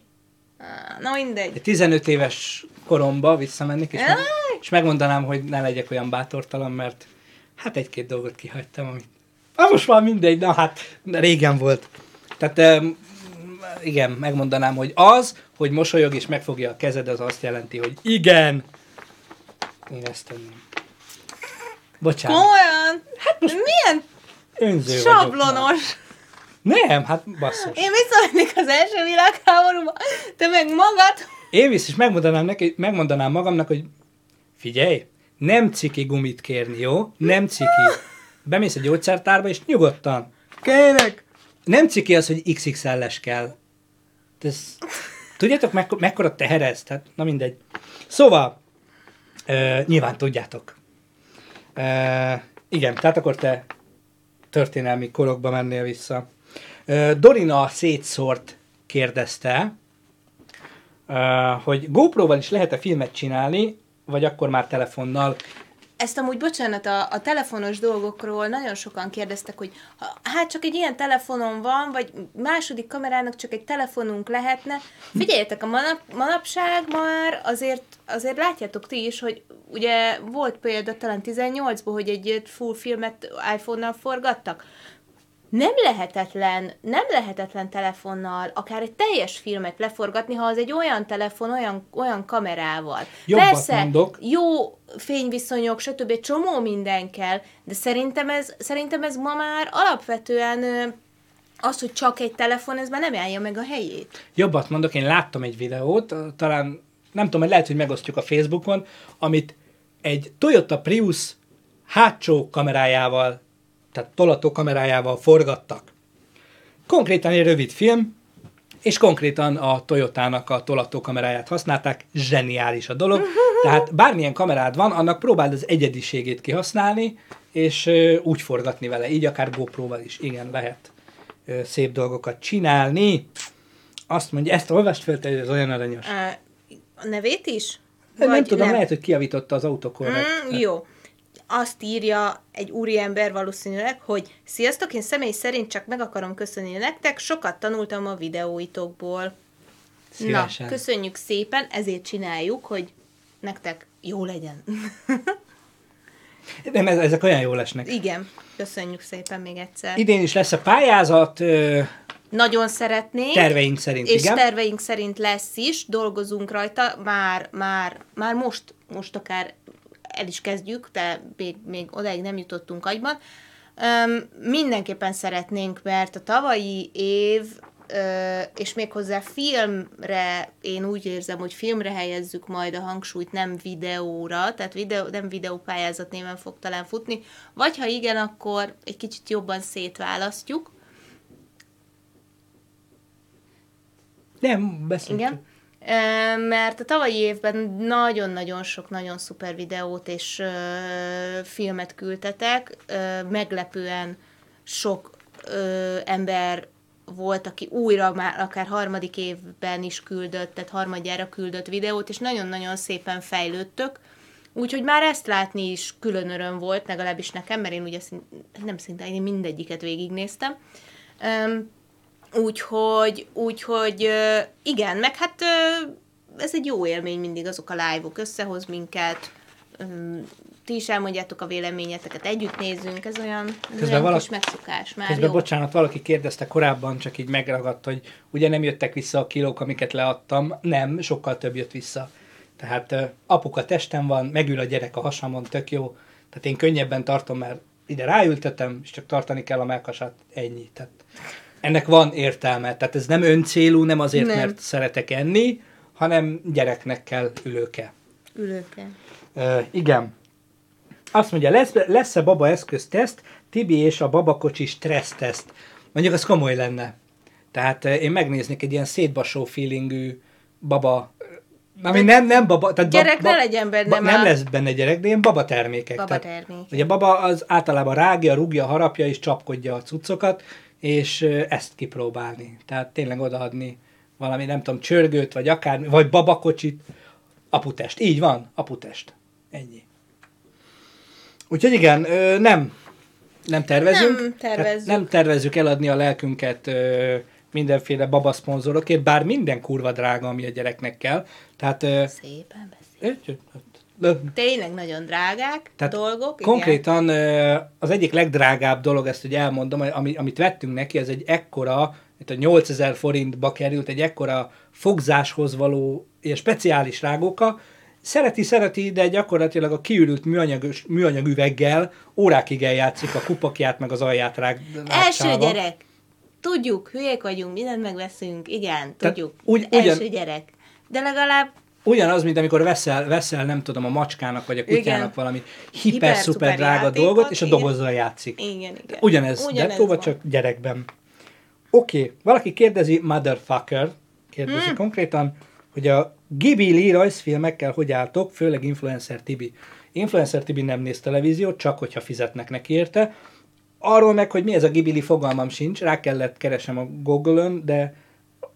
Na mindegy. egy 15 éves koromba visszamennék, és, meg, és megmondanám, hogy ne legyek olyan bátortalan, mert hát egy-két dolgot kihagytam, amit... Ah, most már mindegy, na hát régen volt. Tehát igen, megmondanám, hogy az, hogy mosolyog és megfogja a kezed, az azt jelenti, hogy igen. Én ezt tenném. Bocsánat, Komolyan? Hát most milyen önző sablonos? Nem, hát basszus. Én visszamennék az első világháborúba, te meg magad. Én visz is megmondanám, neki, megmondanám magamnak, hogy figyelj, nem ciki gumit kérni, jó? Nem ciki. Bemész a gyógyszertárba, és nyugodtan. Kérek. Nem ciki az, hogy XXL-es kell. Ez, Tudjátok, mekkora, mekkora teher ez? Tehát, na mindegy. Szóval, ö, nyilván tudjátok. Ö, igen, tehát akkor te történelmi korokba mennél vissza. Ö, Dorina szétszórt kérdezte, ö, hogy GoPro-val is lehet-e filmet csinálni, vagy akkor már telefonnal. Ezt amúgy, bocsánat, a, a telefonos dolgokról nagyon sokan kérdeztek, hogy hát csak egy ilyen telefonom van, vagy második kamerának csak egy telefonunk lehetne. Figyeljetek, a manap, manapság már azért, azért látjátok ti is, hogy ugye volt példa talán 18-ban, hogy egy full filmet iPhone-nal forgattak. Nem lehetetlen, nem lehetetlen telefonnal akár egy teljes filmet leforgatni, ha az egy olyan telefon, olyan, olyan kamerával. Jobbat Persze, mondok. jó fényviszonyok, stb. egy csomó minden kell, de szerintem ez, szerintem ez ma már alapvetően az, hogy csak egy telefon, ez már nem állja meg a helyét. Jobbat mondok, én láttam egy videót, talán nem tudom, hogy lehet, hogy megosztjuk a Facebookon, amit egy Toyota Prius hátsó kamerájával, tehát tolató kamerájával forgattak. Konkrétan egy rövid film, és konkrétan a Toyotának a tolató kameráját használták, zseniális a dolog. Tehát bármilyen kamerád van, annak próbáld az egyediségét kihasználni, és úgy forgatni vele, így akár GoPro-val is, igen, lehet szép dolgokat csinálni. Azt mondja, ezt olvast fel, te, ez olyan aranyos. A nevét is? nem, nem tudom, lehet, hogy kiavította az autokorrekt. Mm, jó. Azt írja egy úriember valószínűleg, hogy Sziasztok, én személy szerint csak meg akarom köszönni nektek, sokat tanultam a videóitokból. Szívesen. Na, köszönjük szépen, ezért csináljuk, hogy nektek jó legyen. Nem, ez- ezek olyan jól esnek. Igen, köszönjük szépen még egyszer. Idén is lesz a pályázat, ö, Nagyon szeretnénk. terveink szerint, és igen. terveink szerint lesz is, dolgozunk rajta, már, már, már most, most akár el is kezdjük, de még, még odáig nem jutottunk agyban. Öm, mindenképpen szeretnénk, mert a tavalyi év, ö, és méghozzá filmre, én úgy érzem, hogy filmre helyezzük majd a hangsúlyt, nem videóra, tehát videó, nem videópályázat néven fog talán futni, vagy ha igen, akkor egy kicsit jobban szétválasztjuk, Nem, beszéljünk. Igen. Mert a tavalyi évben nagyon-nagyon sok nagyon szuper videót és filmet küldtetek. Meglepően sok ember volt, aki újra már akár harmadik évben is küldött, tehát harmadjára küldött videót, és nagyon-nagyon szépen fejlődtök. Úgyhogy már ezt látni is külön öröm volt, legalábbis nekem, mert én ugye szint, nem szinte, én mindegyiket végignéztem. Öm, Úgyhogy, úgyhogy igen, meg hát ez egy jó élmény mindig, azok a live-ok összehoz minket, ti is elmondjátok a véleményeteket, együtt nézzünk, ez olyan, ez Közben olyan valaki- kis megszokás már Közben jó. bocsánat, valaki kérdezte korábban, csak így megragadt, hogy ugye nem jöttek vissza a kilók, amiket leadtam. Nem, sokkal több jött vissza. Tehát apuka testem van, megül a gyerek a hasamon, tök jó. Tehát én könnyebben tartom, mert ide ráültetem, és csak tartani kell a melkasát, ennyi. Tehát ennek van értelme. Tehát ez nem öncélú, nem azért, Nem. mert szeretek enni, hanem gyereknek kell ülőke. Ülőke. Uh, igen. Azt mondja, lesz, lesz-e baba eszközteszt, Tibi és a babakocsi stresszteszt. Mondjuk az komoly lenne. Tehát én megnéznék egy ilyen szétbasó feelingű baba, ami nem, nem baba, tehát Gyerek ne legyen benne nem már. lesz benne gyerek, de ilyen baba termékek. Baba Tehát, termékek. Ugye baba az általában rágja, rúgja, harapja és csapkodja a cuccokat, és ezt kipróbálni. Tehát tényleg odaadni valami, nem tudom, csörgőt, vagy akár, vagy babakocsit, aputest. Így van, aputest. Ennyi. Úgyhogy igen, nem, nem tervezünk. Nem tervezzük. Nem tervezzük eladni a lelkünket mindenféle babaszponzorokért, bár minden kurva drága, ami a gyereknek kell. Tehát Szépen beszél. Tényleg nagyon drágák tehát dolgok. Konkrétan ö, az egyik legdrágább dolog, ezt ugye elmondom, ami, amit vettünk neki, ez egy ekkora, mint a 8000 forintba került, egy ekkora fogzáshoz való ilyen speciális rágóka. Szereti, szereti, de gyakorlatilag a kiürült műanyagos, műanyag üveggel órákig eljátszik a kupakját, meg az alját rág, Első gyerek. Tudjuk, hülyék vagyunk, mindent megveszünk, igen, tudjuk. Első ugyan- gyerek. De legalább Ugyanaz, mint amikor veszel, veszel, nem tudom, a macskának vagy a kutyának Igen. valami Hiper-szuper hiper-szuper drága játékot, dolgot, és a dobozzal játszik. igen, igen. Ugyanez, Ugyanez van. csak gyerekben. Oké, okay. valaki kérdezi, motherfucker, kérdezi hmm. konkrétan, hogy a Ghibli rajzfilmekkel hogy álltok, főleg Influencer Tibi. Influencer Tibi nem néz televíziót, csak hogyha fizetnek neki érte. Arról meg, hogy mi ez a Ghibli fogalmam sincs, rá kellett keresem a Google-ön, de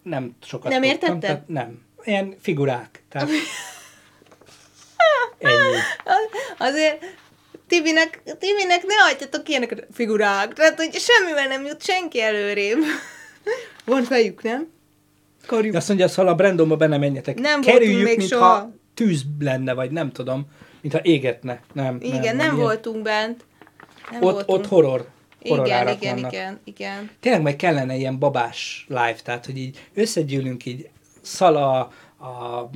nem sokat Nem tudtam, értetted? tehát Nem. Ilyen figurák. Tehát ennyi. Azért Tibinek, Tibinek ne hagyjatok ilyeneket figurák. Tehát, hogy semmivel nem jut senki előrébb. Van fejük, nem? Karjuk. De azt mondja, szóval a Brandonba benne menjetek. Nem Kerüljük, még mintha soha. tűz lenne, vagy nem tudom, mintha égetne. Nem, Igen, nem, nem, ilyen- voltunk bent. Nem Ott, voltunk. ott horror. horror igen, igen, vannak. igen, igen. Tényleg majd kellene ilyen babás live, tehát hogy így összegyűlünk így Szala, a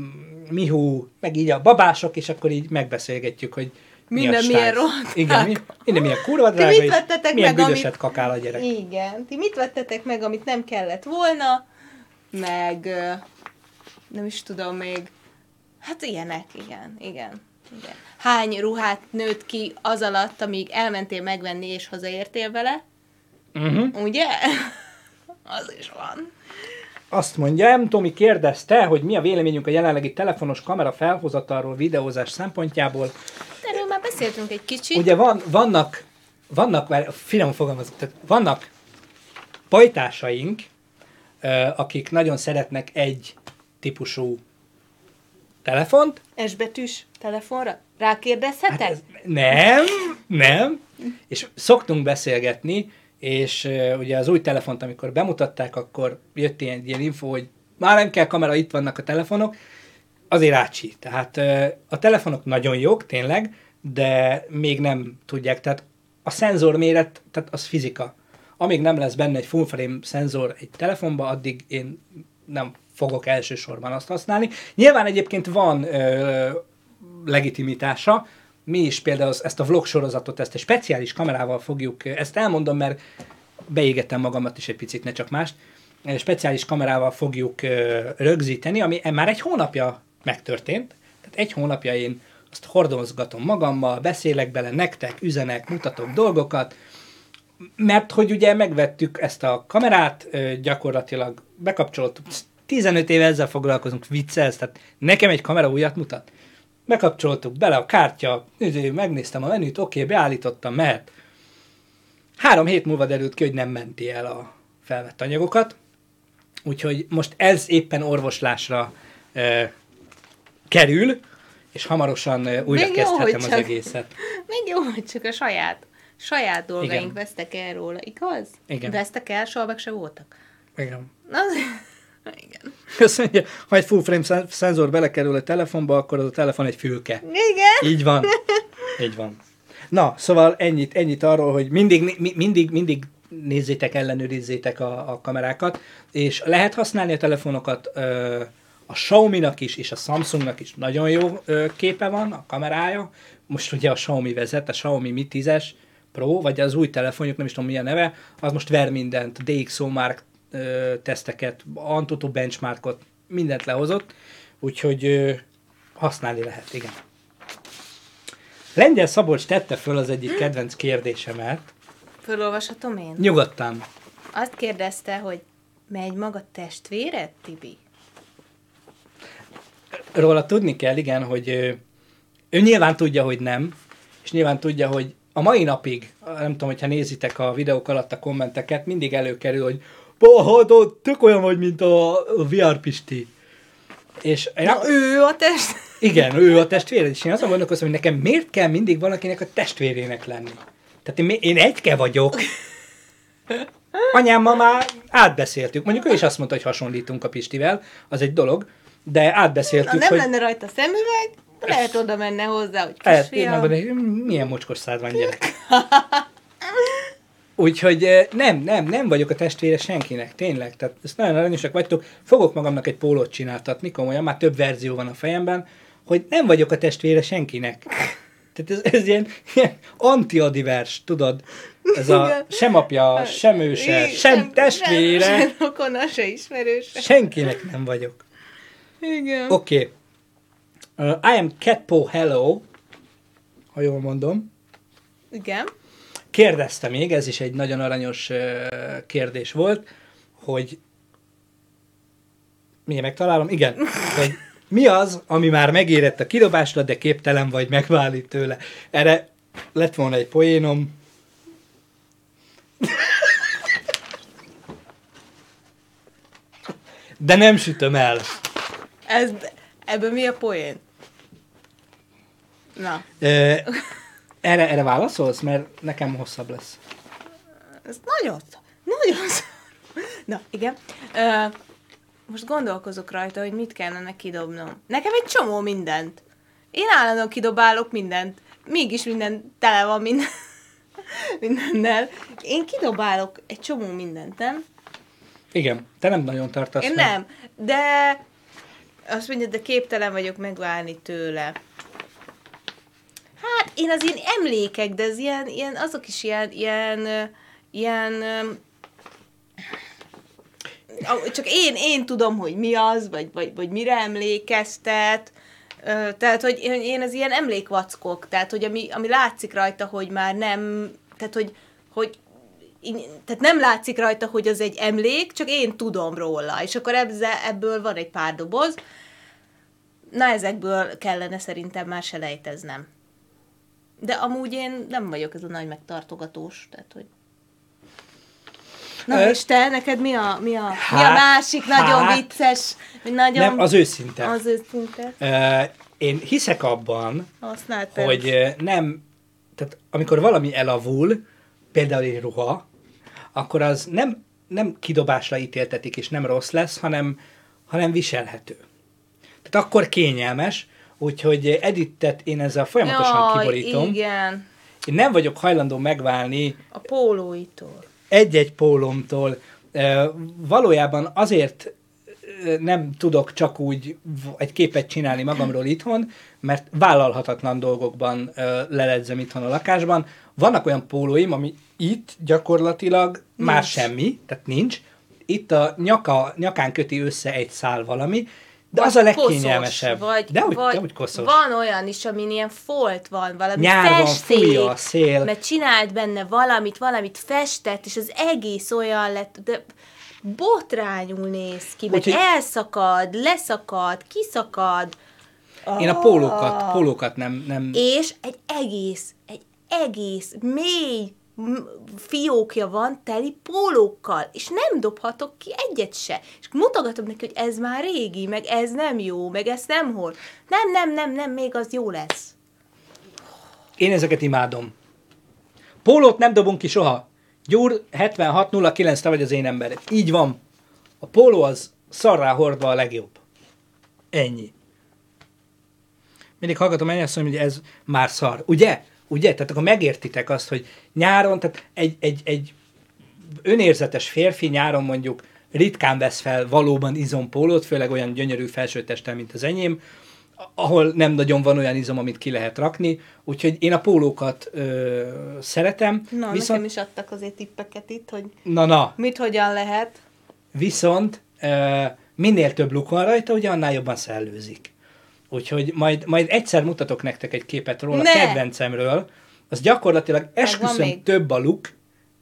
Mihu, meg így a babások, és akkor így megbeszélgetjük, hogy mi Minden milyen rohadt Igen, mi, minden milyen kurva Ti drága, mit és vettetek milyen meg, amit- kakál a gyerek. Igen. Ti mit vettetek meg, amit nem kellett volna, meg nem is tudom még. Hát ilyenek, igen, igen. igen. Hány ruhát nőtt ki az alatt, amíg elmentél megvenni és hazaértél vele? Uh-huh. Ugye? az is van. Azt mondja, M. Tomi kérdezte, hogy mi a véleményünk a jelenlegi telefonos kamera felhozatalról videózás szempontjából. Erről már beszéltünk egy kicsit. Ugye van, vannak, vannak, már finom fogalmazok, tehát vannak pajtásaink, akik nagyon szeretnek egy típusú telefont. S betűs telefonra? Rákérdezhetek? Hát ez, nem, nem. És szoktunk beszélgetni, és ugye az új telefont, amikor bemutatták, akkor jött ilyen, ilyen info, hogy már nem kell kamera, itt vannak a telefonok. Azért ácsi. Tehát a telefonok nagyon jók, tényleg, de még nem tudják. Tehát a szenzor méret, tehát az fizika. Amíg nem lesz benne egy full frame szenzor egy telefonba, addig én nem fogok elsősorban azt használni. Nyilván egyébként van ö, legitimitása, mi is például az- ezt a vlog sorozatot, ezt egy speciális kamerával fogjuk, ezt elmondom, mert beégettem magamat is egy picit, ne csak mást, speciális kamerával fogjuk ö, rögzíteni, ami már egy hónapja megtörtént, tehát egy hónapja én azt hordozgatom magammal, beszélek bele nektek, üzenek, mutatok dolgokat, mert hogy ugye megvettük ezt a kamerát, ö, gyakorlatilag bekapcsoltuk, 15 éve ezzel foglalkozunk, viccelsz, tehát nekem egy kamera újat mutat. Bekapcsoltuk bele a kártya, megnéztem a menüt, oké, beállítottam, mehet. Három hét múlva derült ki, hogy nem menti el a felvett anyagokat, úgyhogy most ez éppen orvoslásra ö, kerül, és hamarosan ö, újra Még jó, az csak- egészet. Még jó, hogy csak a saját, saját dolgaink Igen. vesztek el róla, igaz? Igen. Vesztek el, soha meg se voltak. Igen. Az... Mondja, ha egy full frame szen- szenzor belekerül a telefonba, akkor az a telefon egy fülke. Igen. Így van. Így van. Na, szóval ennyit, ennyit arról, hogy mindig, mi, mindig, mindig nézzétek, ellenőrizzétek a, a kamerákat, és lehet használni a telefonokat, ö, a Xiaomi-nak is, és a Samsungnak is nagyon jó ö, képe van, a kamerája. Most ugye a Xiaomi vezet, a Xiaomi Mi 10-es Pro, vagy az új telefonjuk, nem is tudom milyen neve, az most ver mindent, DxO Mark ö, teszteket, Antutu benchmarkot, mindent lehozott, úgyhogy ö, használni lehet, igen. Lengyel Szabolcs tette föl az egyik kedvenc kérdésemet. Fölolvashatom én? Nyugodtan. Azt kérdezte, hogy megy maga testvéred, Tibi? Róla tudni kell, igen, hogy ö, ő nyilván tudja, hogy nem, és nyilván tudja, hogy a mai napig, nem tudom, hogyha nézitek a videók alatt a kommenteket, mindig előkerül, hogy Bahadod, tök olyan vagy, mint a, a VR Pisti. És Na, ő a test... igen, ő a testvére, és én azon gondolkozom, hogy nekem miért kell mindig valakinek a testvérének lenni? Tehát én, én egyke vagyok. Anyámmal már átbeszéltük. Mondjuk ő is azt mondta, hogy hasonlítunk a Pistivel, az egy dolog, de Na, átbeszéltük, nem hogy... lenne rajta szemüveg, lehet oda menne hozzá, hogy Lehet, én kisfiam. hogy milyen mocskos szád van gyerek. Úgyhogy eh, nem, nem, nem vagyok a testvére senkinek, tényleg. Tehát ezt nagyon aranyosak vagytok. Fogok magamnak egy pólót csináltatni, komolyan, már több verzió van a fejemben, hogy nem vagyok a testvére senkinek. Tehát ez, ez ilyen, ilyen antiadivers, tudod? Ez a Igen. sem apja, sem őse, sem testvére, Sem, sem rokona, se ismerőse. senkinek nem vagyok. Igen. Oké. Okay. Uh, I am Catpo Hello, ha jól mondom. Igen. Kérdezte még, ez is egy nagyon aranyos kérdés volt, hogy Milyen megtalálom? Igen. Hogy mi az, ami már megérett a kidobásra, de képtelen vagy megválni tőle? Erre lett volna egy poénom. De nem sütöm el. Ez, ebben mi a poén? Na, erre, erre válaszolsz? Mert nekem hosszabb lesz. ez nagyon, nagyon. Na, igen. Ö, most gondolkozok rajta, hogy mit kellene kidobnom. Nekem egy csomó mindent. Én állandóan kidobálok mindent. Mégis minden tele van minden, mindennel. Én kidobálok egy csomó mindent, nem? Igen, te nem nagyon tartasz. Én meg. nem, de azt mondja, de képtelen vagyok megválni tőle. Én az ilyen emlékek, de az ilyen, ilyen azok is ilyen, ilyen, ilyen csak én, én tudom, hogy mi az, vagy, vagy, vagy mire emlékeztet. Tehát, hogy én az ilyen emlékvackok, tehát, hogy ami, ami látszik rajta, hogy már nem, tehát, hogy, hogy tehát nem látszik rajta, hogy az egy emlék, csak én tudom róla, és akkor ebből, van egy pár doboz. Na, ezekből kellene szerintem már se lejteznem. De amúgy én nem vagyok ez a nagy megtartogatós, tehát hogy... Na, Ö, és te, neked mi a, mi a, mi a hát- másik nagyon hát- vicces, vagy nagyon... Nem, az őszinte. Az őszinte. Ö, én hiszek abban, Használtam. hogy nem, tehát amikor valami elavul, például egy ruha, akkor az nem, nem kidobásra ítéltetik, és nem rossz lesz, hanem, hanem viselhető. Tehát akkor kényelmes, úgyhogy Edittet én ezzel folyamatosan kiborítom. igen. Én nem vagyok hajlandó megválni A pólóitól. egy-egy pólomtól. Ö, Valójában azért ö, nem tudok csak úgy egy képet csinálni magamról itthon, mert vállalhatatlan dolgokban leledzem itthon a lakásban. Vannak olyan pólóim, ami itt gyakorlatilag már Nincs. semmi, tehát nincs. Itt a nyaka, nyakán köti össze egy szál valami, de az a koszos, legkényelmesebb. Vagy, de úgy, vagy de úgy koszos. Van olyan is, amin ilyen folt van, valami Nyárban festék, fújja a szél. mert csinált benne valamit, valamit festett, és az egész olyan lett, de botrányul néz ki, meg Úgyhogy- elszakad, leszakad, kiszakad. Én a pólókat, pólókat nem, nem És egy egész, egy egész mély fiókja van teli pólókkal, és nem dobhatok ki egyet se. És mutogatom neki, hogy ez már régi, meg ez nem jó, meg ezt nem hord. Nem, nem, nem, nem, még az jó lesz. Én ezeket imádom. Pólót nem dobunk ki soha. Gyúr 7609, te vagy az én ember. Így van. A póló az szarrá hordva a legjobb. Ennyi. Mindig hallgatom ennyi azt mondom, hogy ez már szar. Ugye? Ugye? Tehát akkor megértitek azt, hogy nyáron, tehát egy, egy, egy önérzetes férfi nyáron mondjuk ritkán vesz fel valóban izompólót, főleg olyan gyönyörű felsőtesttel, mint az enyém, ahol nem nagyon van olyan izom, amit ki lehet rakni, úgyhogy én a pólókat ö, szeretem, Na, viszont, nekem is adtak azért tippeket itt, hogy na na, mit, hogyan lehet. viszont ö, minél több luk van rajta, ugye annál jobban szellőzik. Úgyhogy majd, majd egyszer mutatok nektek egy képet róla, Ne! kedvencemről, az gyakorlatilag esküszöm több a luk,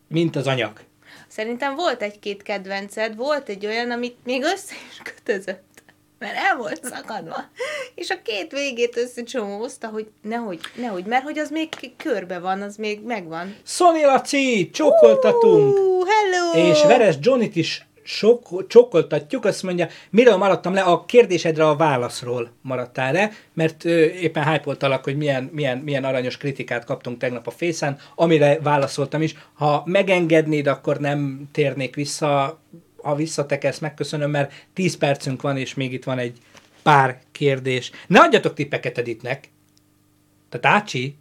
mint az anyag. Szerintem volt egy-két kedvenced, volt egy olyan, amit még össze is kötözött. Mert el volt szakadva. És a két végét összecsomózta, hogy nehogy, nehogy, mert hogy az még körbe van, az még megvan. Szoni Laci, csókoltatunk! Uh, hello! És Veres Johnnyt is sok, csókoltatjuk, azt mondja, miről maradtam le, a kérdésedre a válaszról maradtál le, mert ö, éppen hype hogy milyen, milyen, milyen aranyos kritikát kaptunk tegnap a Fészen, amire válaszoltam is. Ha megengednéd, akkor nem térnék vissza, ha visszatekersz, megköszönöm, mert 10 percünk van, és még itt van egy pár kérdés. Ne adjatok tippeket Editnek. Tehát Ácsi,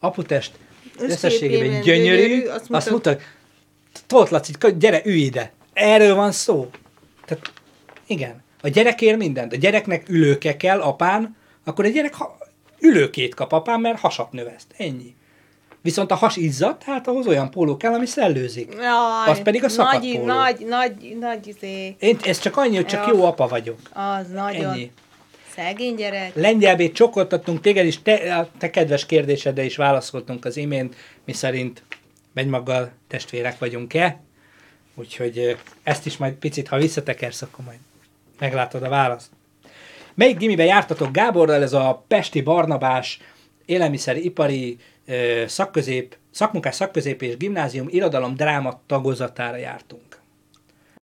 Aputest, összességében gyönyörű, gyönyörű, azt azt mutat, mutat- mutat Tóth Laci, gyere, ülj ide. Erről van szó. Tehát, igen. A gyerek ér mindent. A gyereknek ülőke kell apán, akkor a gyerek ha, ülőkét kap apán, mert hasat növeszt. Ennyi. Viszont a has izzad, hát ahhoz olyan póló kell, ami szellőzik. Jaj, Az pedig a szakadt nagy, póló. nagy, nagy, nagy, izé. Én ez csak annyi, hogy csak Ja. jó apa vagyok. Az nagyon. Ennyi. Szegény gyerek. Lengyelbét csokoltattunk téged is, te, te kedves kérdésedre is válaszoltunk az imént, mi szerint megymaggal testvérek vagyunk-e. Úgyhogy ezt is majd picit, ha visszatekersz, akkor majd Meglátod a választ. Melyik gimiben jártatok Gáborral? Ez a Pesti Barnabás élelmiszeripari szakközép, szakmunkás szakközép és gimnázium irodalom dráma tagozatára jártunk.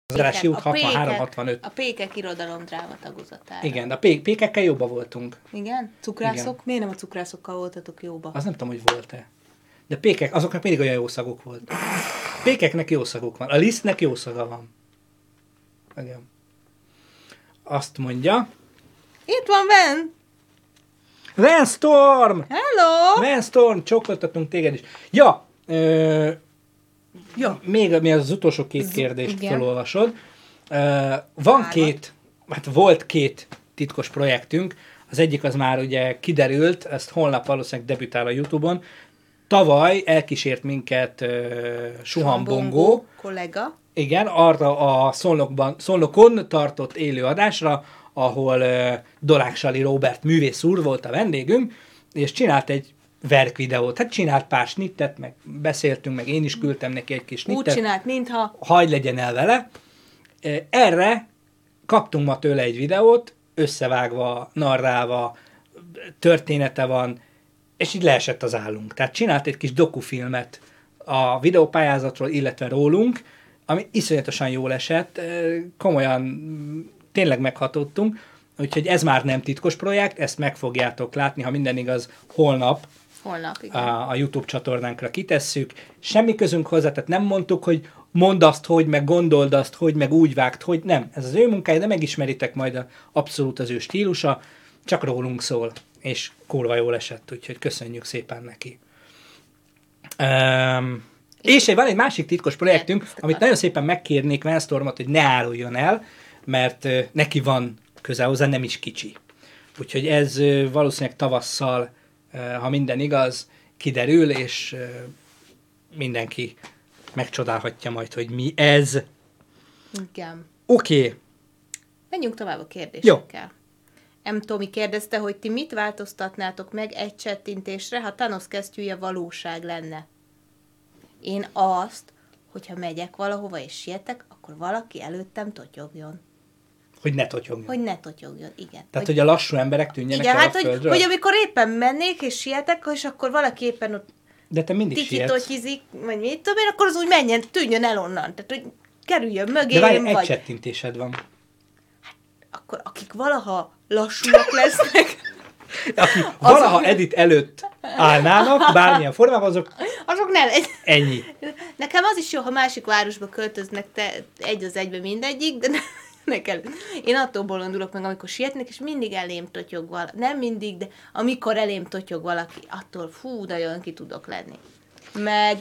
Az Andrássy út 6365. a pékek irodalom dráma tagozatára. Igen, de a pé- pékekkel jobban voltunk. Igen? Cukrászok? Igen. Miért nem a cukrászokkal voltatok jóba? Az nem tudom, hogy volt-e. De pékek, azoknak mindig olyan jó szagok volt. Pékeknek jó szaguk van. A lisztnek jó szaga van. Igen. Azt mondja. Itt van Ben! Van Storm! Hello! Van Storm, csókoltatunk téged is. Ja, ö, Jó. még mi az utolsó két Z- kérdést igen. felolvasod. Ö, van Hármat. két, hát volt két titkos projektünk. Az egyik az már ugye kiderült, ezt holnap valószínűleg debütál a Youtube-on. Tavaly elkísért minket uh, Suhan Bongó, kollega. igen, arra a Szolnokban, Szolnokon tartott élő adásra, ahol uh, Dolák Sali Robert művész úr volt a vendégünk, és csinált egy verk videót. Hát csinált pár snittet, meg beszéltünk, meg én is küldtem neki egy kis Úgy snittet csinált, mintha hagy legyen el vele. Erre kaptunk ma tőle egy videót, összevágva, narrálva, története van, és így leesett az állunk. Tehát csinált egy kis dokufilmet a videópályázatról, illetve rólunk, ami iszonyatosan jól esett, komolyan mm, tényleg meghatódtunk, úgyhogy ez már nem titkos projekt, ezt meg fogjátok látni, ha minden igaz, holnap holnap, igen. a, a YouTube csatornánkra kitesszük. Semmi közünk hozzá, tehát nem mondtuk, hogy mondd azt, hogy, meg gondold azt, hogy, meg úgy vágd, hogy nem. Ez az ő munkája, de megismeritek majd a, abszolút az ő stílusa, csak rólunk szól, és kurva jól esett, úgyhogy köszönjük szépen neki. Um, és egy, van egy másik titkos projektünk, amit nagyon szépen megkérnék Venstormot, hogy ne áruljon el, mert neki van köze hozzá, nem is kicsi. Úgyhogy ez valószínűleg tavasszal, ha minden igaz, kiderül, és mindenki megcsodálhatja majd, hogy mi ez. Igen. Oké, okay. Menjünk tovább a kérdésekkel. M. Tomi kérdezte, hogy ti mit változtatnátok meg egy csettintésre, ha Thanos kesztyűje valóság lenne? Én azt, hogyha megyek valahova és sietek, akkor valaki előttem totyogjon. hogy ne totyogjon. Hogy ne totyogjon, igen. Tehát, hogy, hogy a lassú emberek tűnjenek igen, el hát a hogy, földről. hogy amikor éppen mennék és sietek, és akkor valaki éppen ott De te mindig tiki-totyizik, vagy mit tudom én, akkor az úgy menjen, tűnjön el onnan. Tehát, hogy kerüljön De mögém, várj, egy vagy csettintésed van. Akkor akik valaha lassúak lesznek, Aki valaha edit előtt állnának, bármilyen formában, azok azok ne legy. ennyi. Nekem az is jó, ha másik városba költöznek, te egy az egybe mindegyik, de ne, nekem. Én attól bolondulok meg, amikor sietnek, és mindig elém totyog valaki. Nem mindig, de amikor elém totyog valaki, attól fú, nagyon ki tudok lenni. Meg,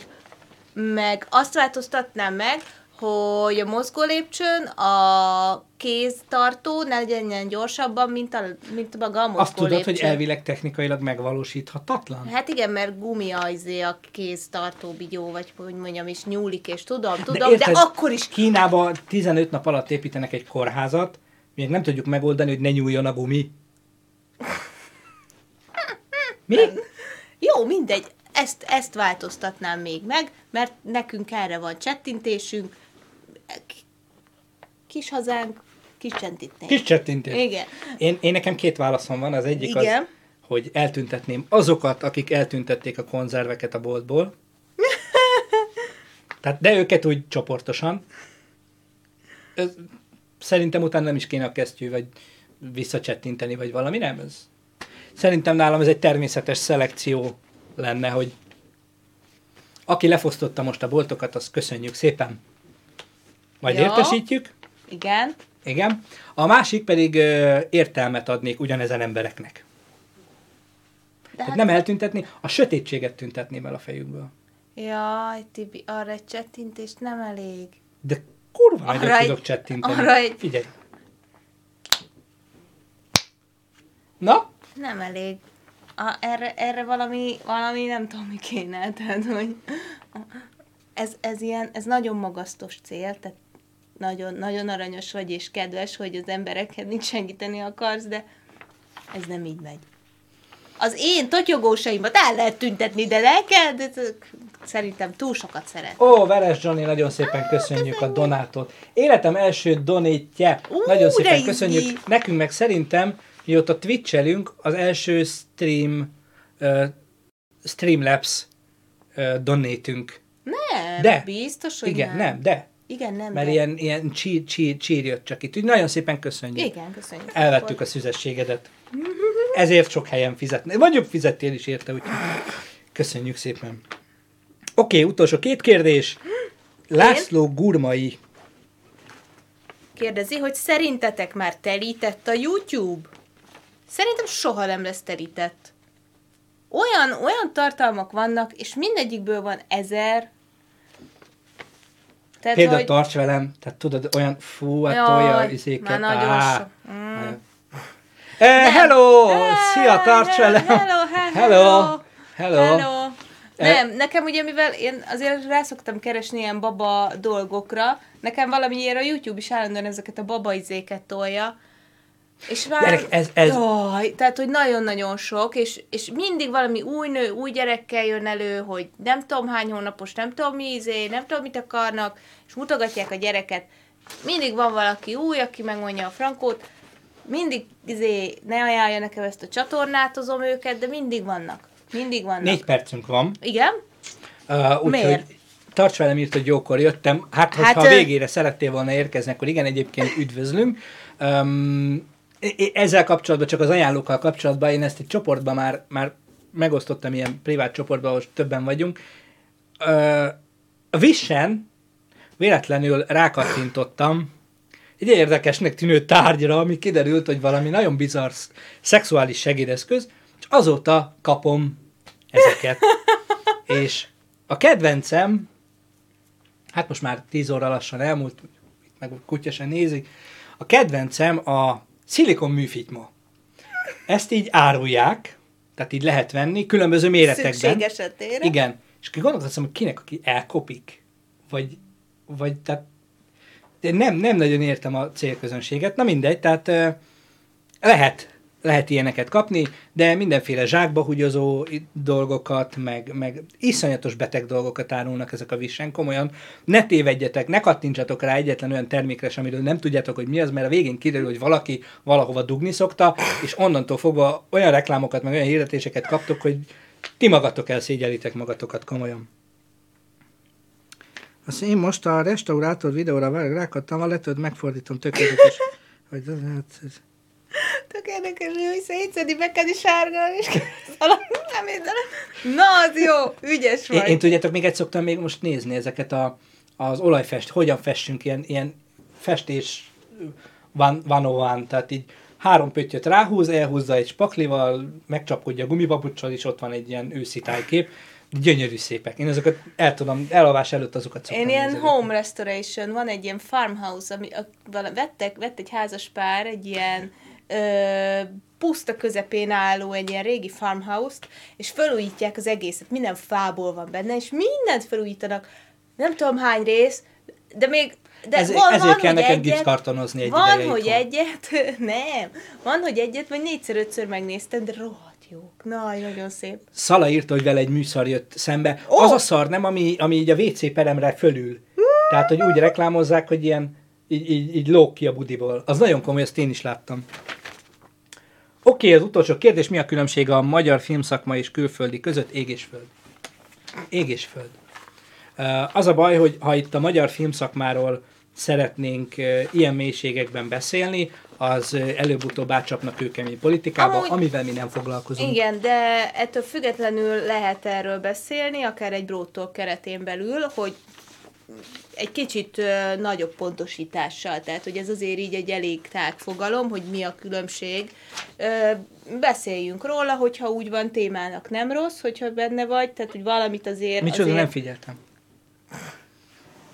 meg azt változtatnám meg, hogy a mozgó lépcsőn a kéztartó ne legyen ilyen gyorsabban, mint, a, mint maga a mozgó Azt tudod, lépcső. hogy elvileg technikailag megvalósíthatatlan? Hát igen, mert gumi a, izé a kéztartó bigyó, vagy hogy mondjam, és nyúlik, és tudom, tudom, de, érted, de akkor is Kínában 15 nap alatt építenek egy kórházat, még nem tudjuk megoldani, hogy ne nyúljon a gumi. Mi? Jó, mindegy, ezt, ezt változtatnám még meg, mert nekünk erre van csettintésünk, kis hazánk, kis csettintés. Kis csettintés. Igen. Én, én nekem két válaszom van. Az egyik Igen. az, hogy eltüntetném azokat, akik eltüntették a konzerveket a boltból. Tehát, de őket úgy csoportosan. Ez, szerintem utána nem is kéne a kesztyű, vagy visszacsettinteni, vagy valami, nem? Ez, szerintem nálam ez egy természetes szelekció lenne, hogy aki lefosztotta most a boltokat, azt köszönjük szépen. Majd Ja. értesítjük. Igen. Igen. A másik pedig ö, értelmet adnék ugyanezen embereknek. De Tehát hát, nem eltüntetni, a sötétséget tüntetném el a fejükből. Jaj, Tibi, arra egy csettintést nem elég. De kurva Arra egy- tudok csettinteni. arra egy- Figyelj. Na? Nem elég. A, erre, erre valami, valami nem tudom, mi kéne, tehát, hogy ez, ez ilyen, ez nagyon magasztos cél, tehát nagyon, nagyon aranyos vagy és kedves, hogy az embereket így segíteni akarsz, de ez nem így megy. az én totyogósaimat el lehet tüntetni, de neked szerintem túl sokat szeret. Ó, Veres Johnny, nagyon szépen köszönjük a donátot. Életem első donétje. Ú, Nagyon szépen köszönjük. Nekünk meg szerintem, mióta twitchelünk, az első stream uh, Streamlabs uh, donnétünk. Nem, De. biztos, hogy Igen, nem. nem, de. Igen, nem, Mert de. ilyen, ilyen csír, csír, csír jött csak itt. Úgy nagyon szépen köszönjük. Igen, köszönjük. Elvettük a szüzességedet. Ezért sok helyen fizetni. Vagy fizettél is érte, úgyhogy köszönjük szépen. Oké, okay, utolsó két kérdés. László Gurmai. Kérdezi, hogy szerintetek már telített a YouTube? Szerintem soha nem lesz telített. Olyan, olyan tartalmak vannak, és mindegyikből van ezer. Tehát, Például hogy... tarts velem, tehát tudod, olyan fú, hát olyan izéket. már nagyon Á. sok. Mm. Eh, hello! Eh, Szia, tarts velem! Hello, he- Hello! Hello! Hello. Eh. Nem, nekem ugye, mivel én azért rá szoktam keresni ilyen baba dolgokra, nekem valamiért a YouTube is állandóan ezeket a baba izéket tolja, és már... Gyerek, ez- ez- Jaj, tehát, hogy nagyon-nagyon sok, és, és mindig valami új nő, új gyerekkel jön elő, hogy nem tudom hány hónapos, nem tudom mi izé, nem tudom mit akarnak, és mutogatják a gyereket. Mindig van valaki új, aki megmondja a frankót, mindig izé, ne ajánlja nekem ezt a csatornátozom őket, de mindig vannak. Mindig vannak. Négy percünk van. Igen? Uh, úgyhogy Miért? tarts velem írt, hogy jókor jöttem. Hát, hogyha Hát, a ö- végére szerettél volna érkezni, akkor igen, egyébként üdvözlünk. Um, ezzel kapcsolatban, csak az ajánlókkal kapcsolatban, én ezt egy csoportban már, már megosztottam ilyen privát csoportban, ahol többen vagyunk. A Vissen véletlenül rákattintottam egy érdekesnek tűnő tárgyra, ami kiderült, hogy valami nagyon bizarr sz- szexuális segédeszköz, és azóta kapom ezeket. és a kedvencem, hát most már 10 óra lassan elmúlt, meg kutya sem nézik, a kedvencem a szilikon műfigyma. Ezt így árulják, tehát így lehet venni, különböző méretekben. Szükség esetére. Igen. És akkor gondolkoztam, hogy kinek, aki elkopik, vagy, vagy tehát nem, nem nagyon értem a célközönséget. Na mindegy, tehát lehet, lehet ilyeneket kapni, de mindenféle zsákba húgyozó dolgokat, meg, meg iszonyatos beteg dolgokat árulnak ezek a visen, komolyan. Ne tévedjetek, ne kattintsatok rá egyetlen olyan termékre, sem, amiről nem tudjátok, hogy mi az, mert a végén kiderül, hogy valaki valahova dugni szokta, és onnantól fogva olyan reklámokat, meg olyan hirdetéseket kaptok, hogy ti magatok elszégyelitek magatokat komolyan. Azt én most a restaurátor videóra rákattam, le tudod, megfordítom tökéletes. Hogy hát, Tök érdekes, hogy szétszedi bekedi sárga, és nem értem. Na, az jó, ügyes én, vagy. én tudjátok, még egy szoktam még most nézni ezeket a, az olajfest, hogyan festünk ilyen, ilyen festés van, van van, tehát így három pöttyöt ráhúz, elhúzza egy spaklival, megcsapkodja a gumibabuccsal, és ott van egy ilyen őszi tájkép. Gyönyörű szépek. Én azokat el tudom, elalvás előtt azokat szoktam Én ilyen nézegetni. home restoration, van egy ilyen farmhouse, ami a, vala, vettek, vett egy házas pár, egy ilyen ö, puszta közepén álló, egy ilyen régi farmhouse-t, és felújítják az egészet, minden fából van benne, és mindent felújítanak, nem tudom hány rész, de még de Ez, van, ezért van, kell egyet, gipszkartonozni egy Van, ideje hogy itthon. egyet, nem, van, hogy egyet, vagy négyszer-ötször megnéztem, de rohadt jók, na, nagyon szép. Szala írta, hogy vele egy műszar jött szembe. Ó! Az a szar nem, ami, ami így a WC peremre fölül. Tehát, hogy úgy reklámozzák, hogy ilyen így, így, így lóg ki a budiból. Az nagyon komoly, ezt én is láttam. Oké, az utolsó kérdés, mi a különbség a magyar filmszakma és külföldi között? Ég és föld. Ég és föld. Az a baj, hogy ha itt a magyar filmszakmáról szeretnénk ilyen mélységekben beszélni, az előbb-utóbb átcsapnak kőkemény politikába, Amúgy- amivel mi nem foglalkozunk. Igen, de ettől függetlenül lehet erről beszélni, akár egy brótól keretén belül, hogy egy kicsit nagyobb pontosítással, tehát hogy ez azért így egy elég tág fogalom, hogy mi a különbség. Beszéljünk róla, hogyha úgy van témának nem rossz, hogyha benne vagy, tehát hogy valamit azért... Micsoda, azért nem figyeltem.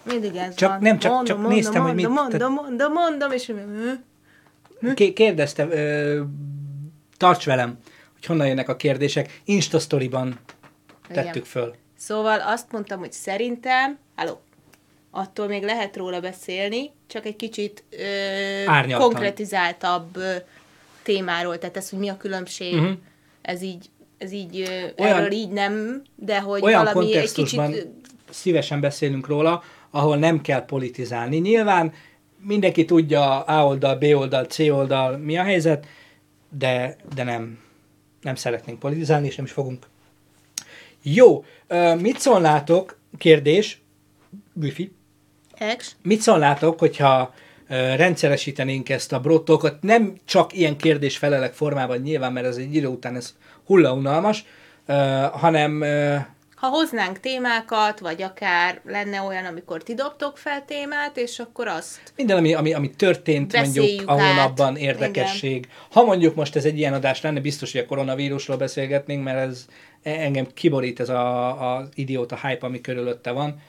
Mindig ez Csak- van. nem, csak- mondom, csak mondom, néztem, hogy mondom, mit- Mondom, mondom, mondom, és... Hm? Ké- Kérdezte, ö, tarts velem, hogy honnan jönnek a kérdések. Insta tettük föl. Szóval azt mondtam, hogy szerintem, halló, attól még lehet róla beszélni, csak egy kicsit ö, Árnyaltan. konkretizáltabb ö, témáról, tehát ez, hogy mi a különbség, uh-huh. ez így ez így, ö, Olyan- erről így nem, de hogy olyan valami egy kicsit... szívesen beszélünk róla, ahol nem kell politizálni. Nyilván mindenki tudja A oldal, B oldal, C oldal, mi a helyzet, de, de nem, nem szeretnénk politizálni, és nem is fogunk. Jó, mit szólnátok, kérdés, Büfi, Ex. mit szólnátok, hogyha rendszeresítenénk ezt a brottokat, nem csak ilyen kérdés-felelek formában nyilván, mert ez egy idő után ez hullaunalmas, hanem Ha hoznánk témákat, vagy akár lenne olyan, amikor ti dobtok fel témát, és akkor azt Minden, ami, ami, ami történt mondjuk a hónapban, érdekesség. Ha mondjuk most ez egy ilyen adás lenne, biztos, hogy a koronavírusról beszélgetnénk, mert ez e, engem kiborít ez a, a idióta hype, ami körülötte van.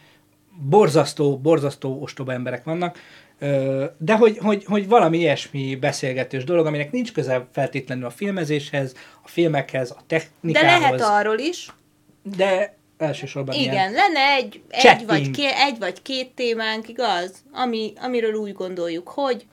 Borzasztó, borzasztó ostoba emberek vannak, de hogy, hogy, hogy valami ilyesmi beszélgetős dolog, aminek nincs köze feltétlenül a filmezéshez, a filmekhez, a De technikához. lehet arról is, De elsősorban igen, ilyen. lenne egy, egy, vagy ké, egy vagy két témánk, igaz? Ami, amiről úgy gondoljuk, hogy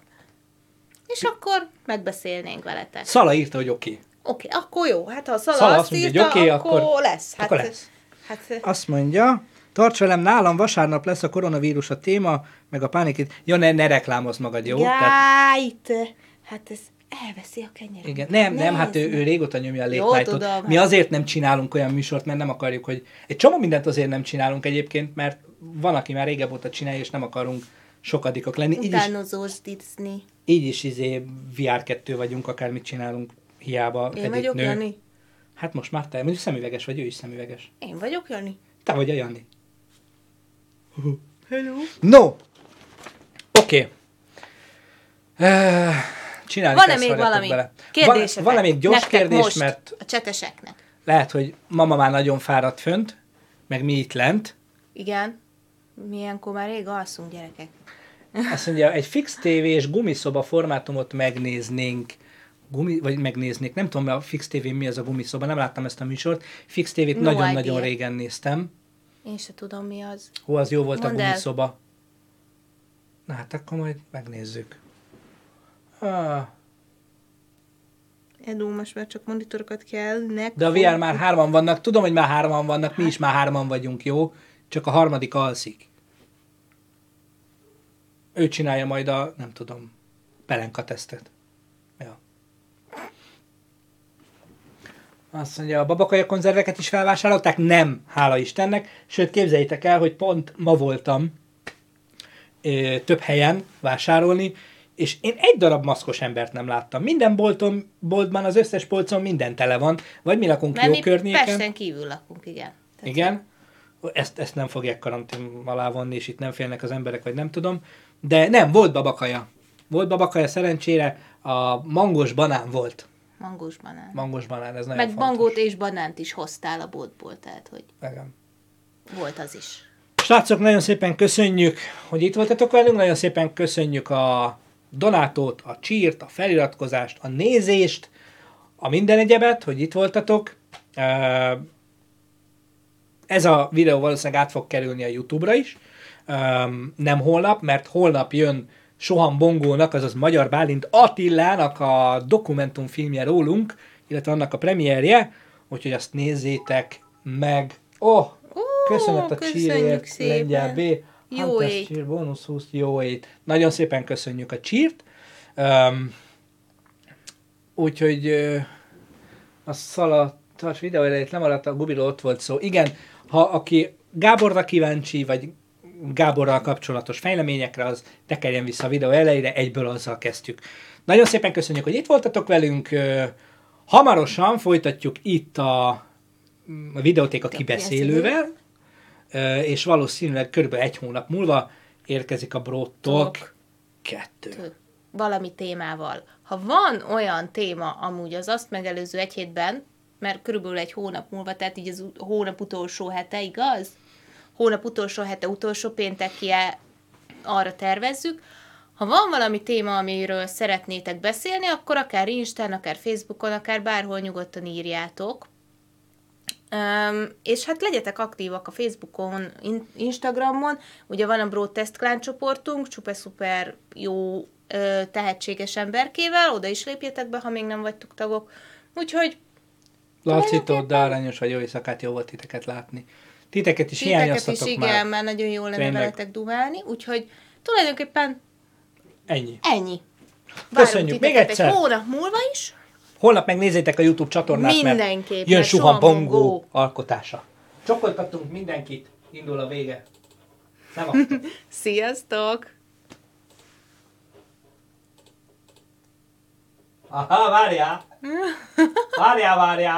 és akkor megbeszélnénk veletek. Szala írta, hogy oké. Okay. Oké, okay, akkor jó. Hát ha a Szala, Szala azt azt mondja, hogy írta, oké, akkor, akkor- lesz. Hát, akkor lesz. Hát, Azt mondja, tarts velem, nálam vasárnap lesz a koronavírus a téma, meg a pánikit. Jó, ne, ne reklámozd magad, jó? Tehát, Gájt! Hát ez elveszi a kenyeret. igen. Nem, nem, hát ő, ő régóta nyomja a late Mi hát. azért nem csinálunk olyan műsort, mert nem akarjuk, hogy... Egy csomó mindent azért nem csinálunk egyébként, mert van, aki már régebb óta csinálja, és nem akarunk sokadikak lenni. Így is, Utánozós Disney. így is izé VR2 vagyunk, akármit csinálunk, hiába Én vagyok nő. Jani. Hát most már te, mondjuk szemüveges vagy, ő is szemüveges. Én vagyok Jani. Te vagy a Jani. Hello. No! Oké. Okay. Csinálni Van-e még valami bele. kérdésetek? Van, van még gyors Nektek kérdés, most, mert A cseteseknek. lehet, hogy mama már nagyon fáradt fönt, meg mi itt lent. Igen. Milyenkor már rég alszunk, gyerekek. Azt mondja, egy fix tévés gumiszoba formátumot megnéznénk, gumi, vagy megnéznék, nem tudom, a fix tévén mi az a gumiszoba, nem láttam ezt a műsort. Fix tévét No nagyon-nagyon idea. régen néztem. Én se tudom, mi az. Hú, az jó volt Mondd a el. gumiszoba. Na hát akkor majd megnézzük. Ah, Edu, most már csak monitorokat kell. Nek De a VR már hárman vannak, tudom, hogy már hárman vannak, mi is már hárman vagyunk, jó? Csak a harmadik alszik. Ő csinálja majd a, nem tudom, pelenka tesztet. Azt mondja, a babakaja konzerveket is felvásárolták? Nem, hála Istennek. Sőt, képzeljétek el, hogy pont ma voltam ö, több helyen vásárolni, és én egy darab maszkos embert nem láttam. Minden bolton, boltban, az összes polcon minden tele van, vagy mi lakunk Mert jó mi környéken. Pesten kívül lakunk, igen. Tehát Igen. Ezt, ezt nem fogják karantén alá vonni, és itt nem félnek az emberek, vagy nem tudom. De nem, volt babakaja. Volt babakaja, szerencsére a mangos banán volt. Mangós banán. Mangos banán, ez nagyon Meg fontos. mangót és banánt is hoztál a boltból, tehát hogy Igen. volt az is. Srácok, nagyon szépen köszönjük, hogy itt voltatok velünk, nagyon szépen köszönjük a donátót, a csírt, a feliratkozást, a nézést, a minden egyebet, hogy itt voltatok. Ez a videó valószínűleg át fog kerülni a YouTube-ra is, nem holnap, mert holnap jön Sohan Bongónak, azaz Magyar Bálint Attilának a dokumentumfilmje rólunk, illetve annak a premierje, úgyhogy azt nézzétek meg. Oh, Köszönet a csírért, lengyel B. Jó ét. csír, bónusz 20, jó ét. Nagyon szépen köszönjük a csírt. Um, úgyhogy uh, a szalatas videó elejét lemaradt, a Gubiról ott volt szó. Igen, ha aki Gáborra kíváncsi, vagy Gáborral kapcsolatos fejleményekre, az tekerjen vissza a videó elejére, egyből azzal kezdtük. Nagyon szépen köszönjük, hogy itt voltatok velünk. Hamarosan folytatjuk itt a, a videótéka kibeszélővel, és valószínűleg körülbelül egy hónap múlva érkezik a Bro Talk Talk. 2. Tő- valami témával. Ha van olyan téma amúgy az azt megelőző egy hétben, mert körülbelül egy hónap múlva, tehát így az hónap utolsó hete, igaz? Hónap utolsó hete, utolsó péntekie arra tervezzük. Ha van valami téma, amiről szeretnétek beszélni, akkor akár Instán, akár Facebookon, akár bárhol nyugodtan írjátok. Um, és hát legyetek aktívak a Facebookon, in- Instagramon, ugye van a Bro Test Clan csoportunk, csupa szuper jó ö, tehetséges emberkével, oda is lépjetek be, ha még nem vagytok tagok. Úgyhogy Laci, aranyos vagy, jó éjszakát, jó volt titeket látni. Titeket is Titeket hiányoztatok is már. igen, már nagyon jó lenne veletek dumálni, úgyhogy tulajdonképpen Ennyi. ennyi. Köszönjük. Még egyszer. Egy hónap múlva is. Holnap megnézzétek a YouTube csatornát, Mindenképp, mert jön Suha Bongó alkotása. Csokoltatunk mindenkit, indul a vége. Szevasztok! Sziasztok! Aha, várjál! Várjál, várjál!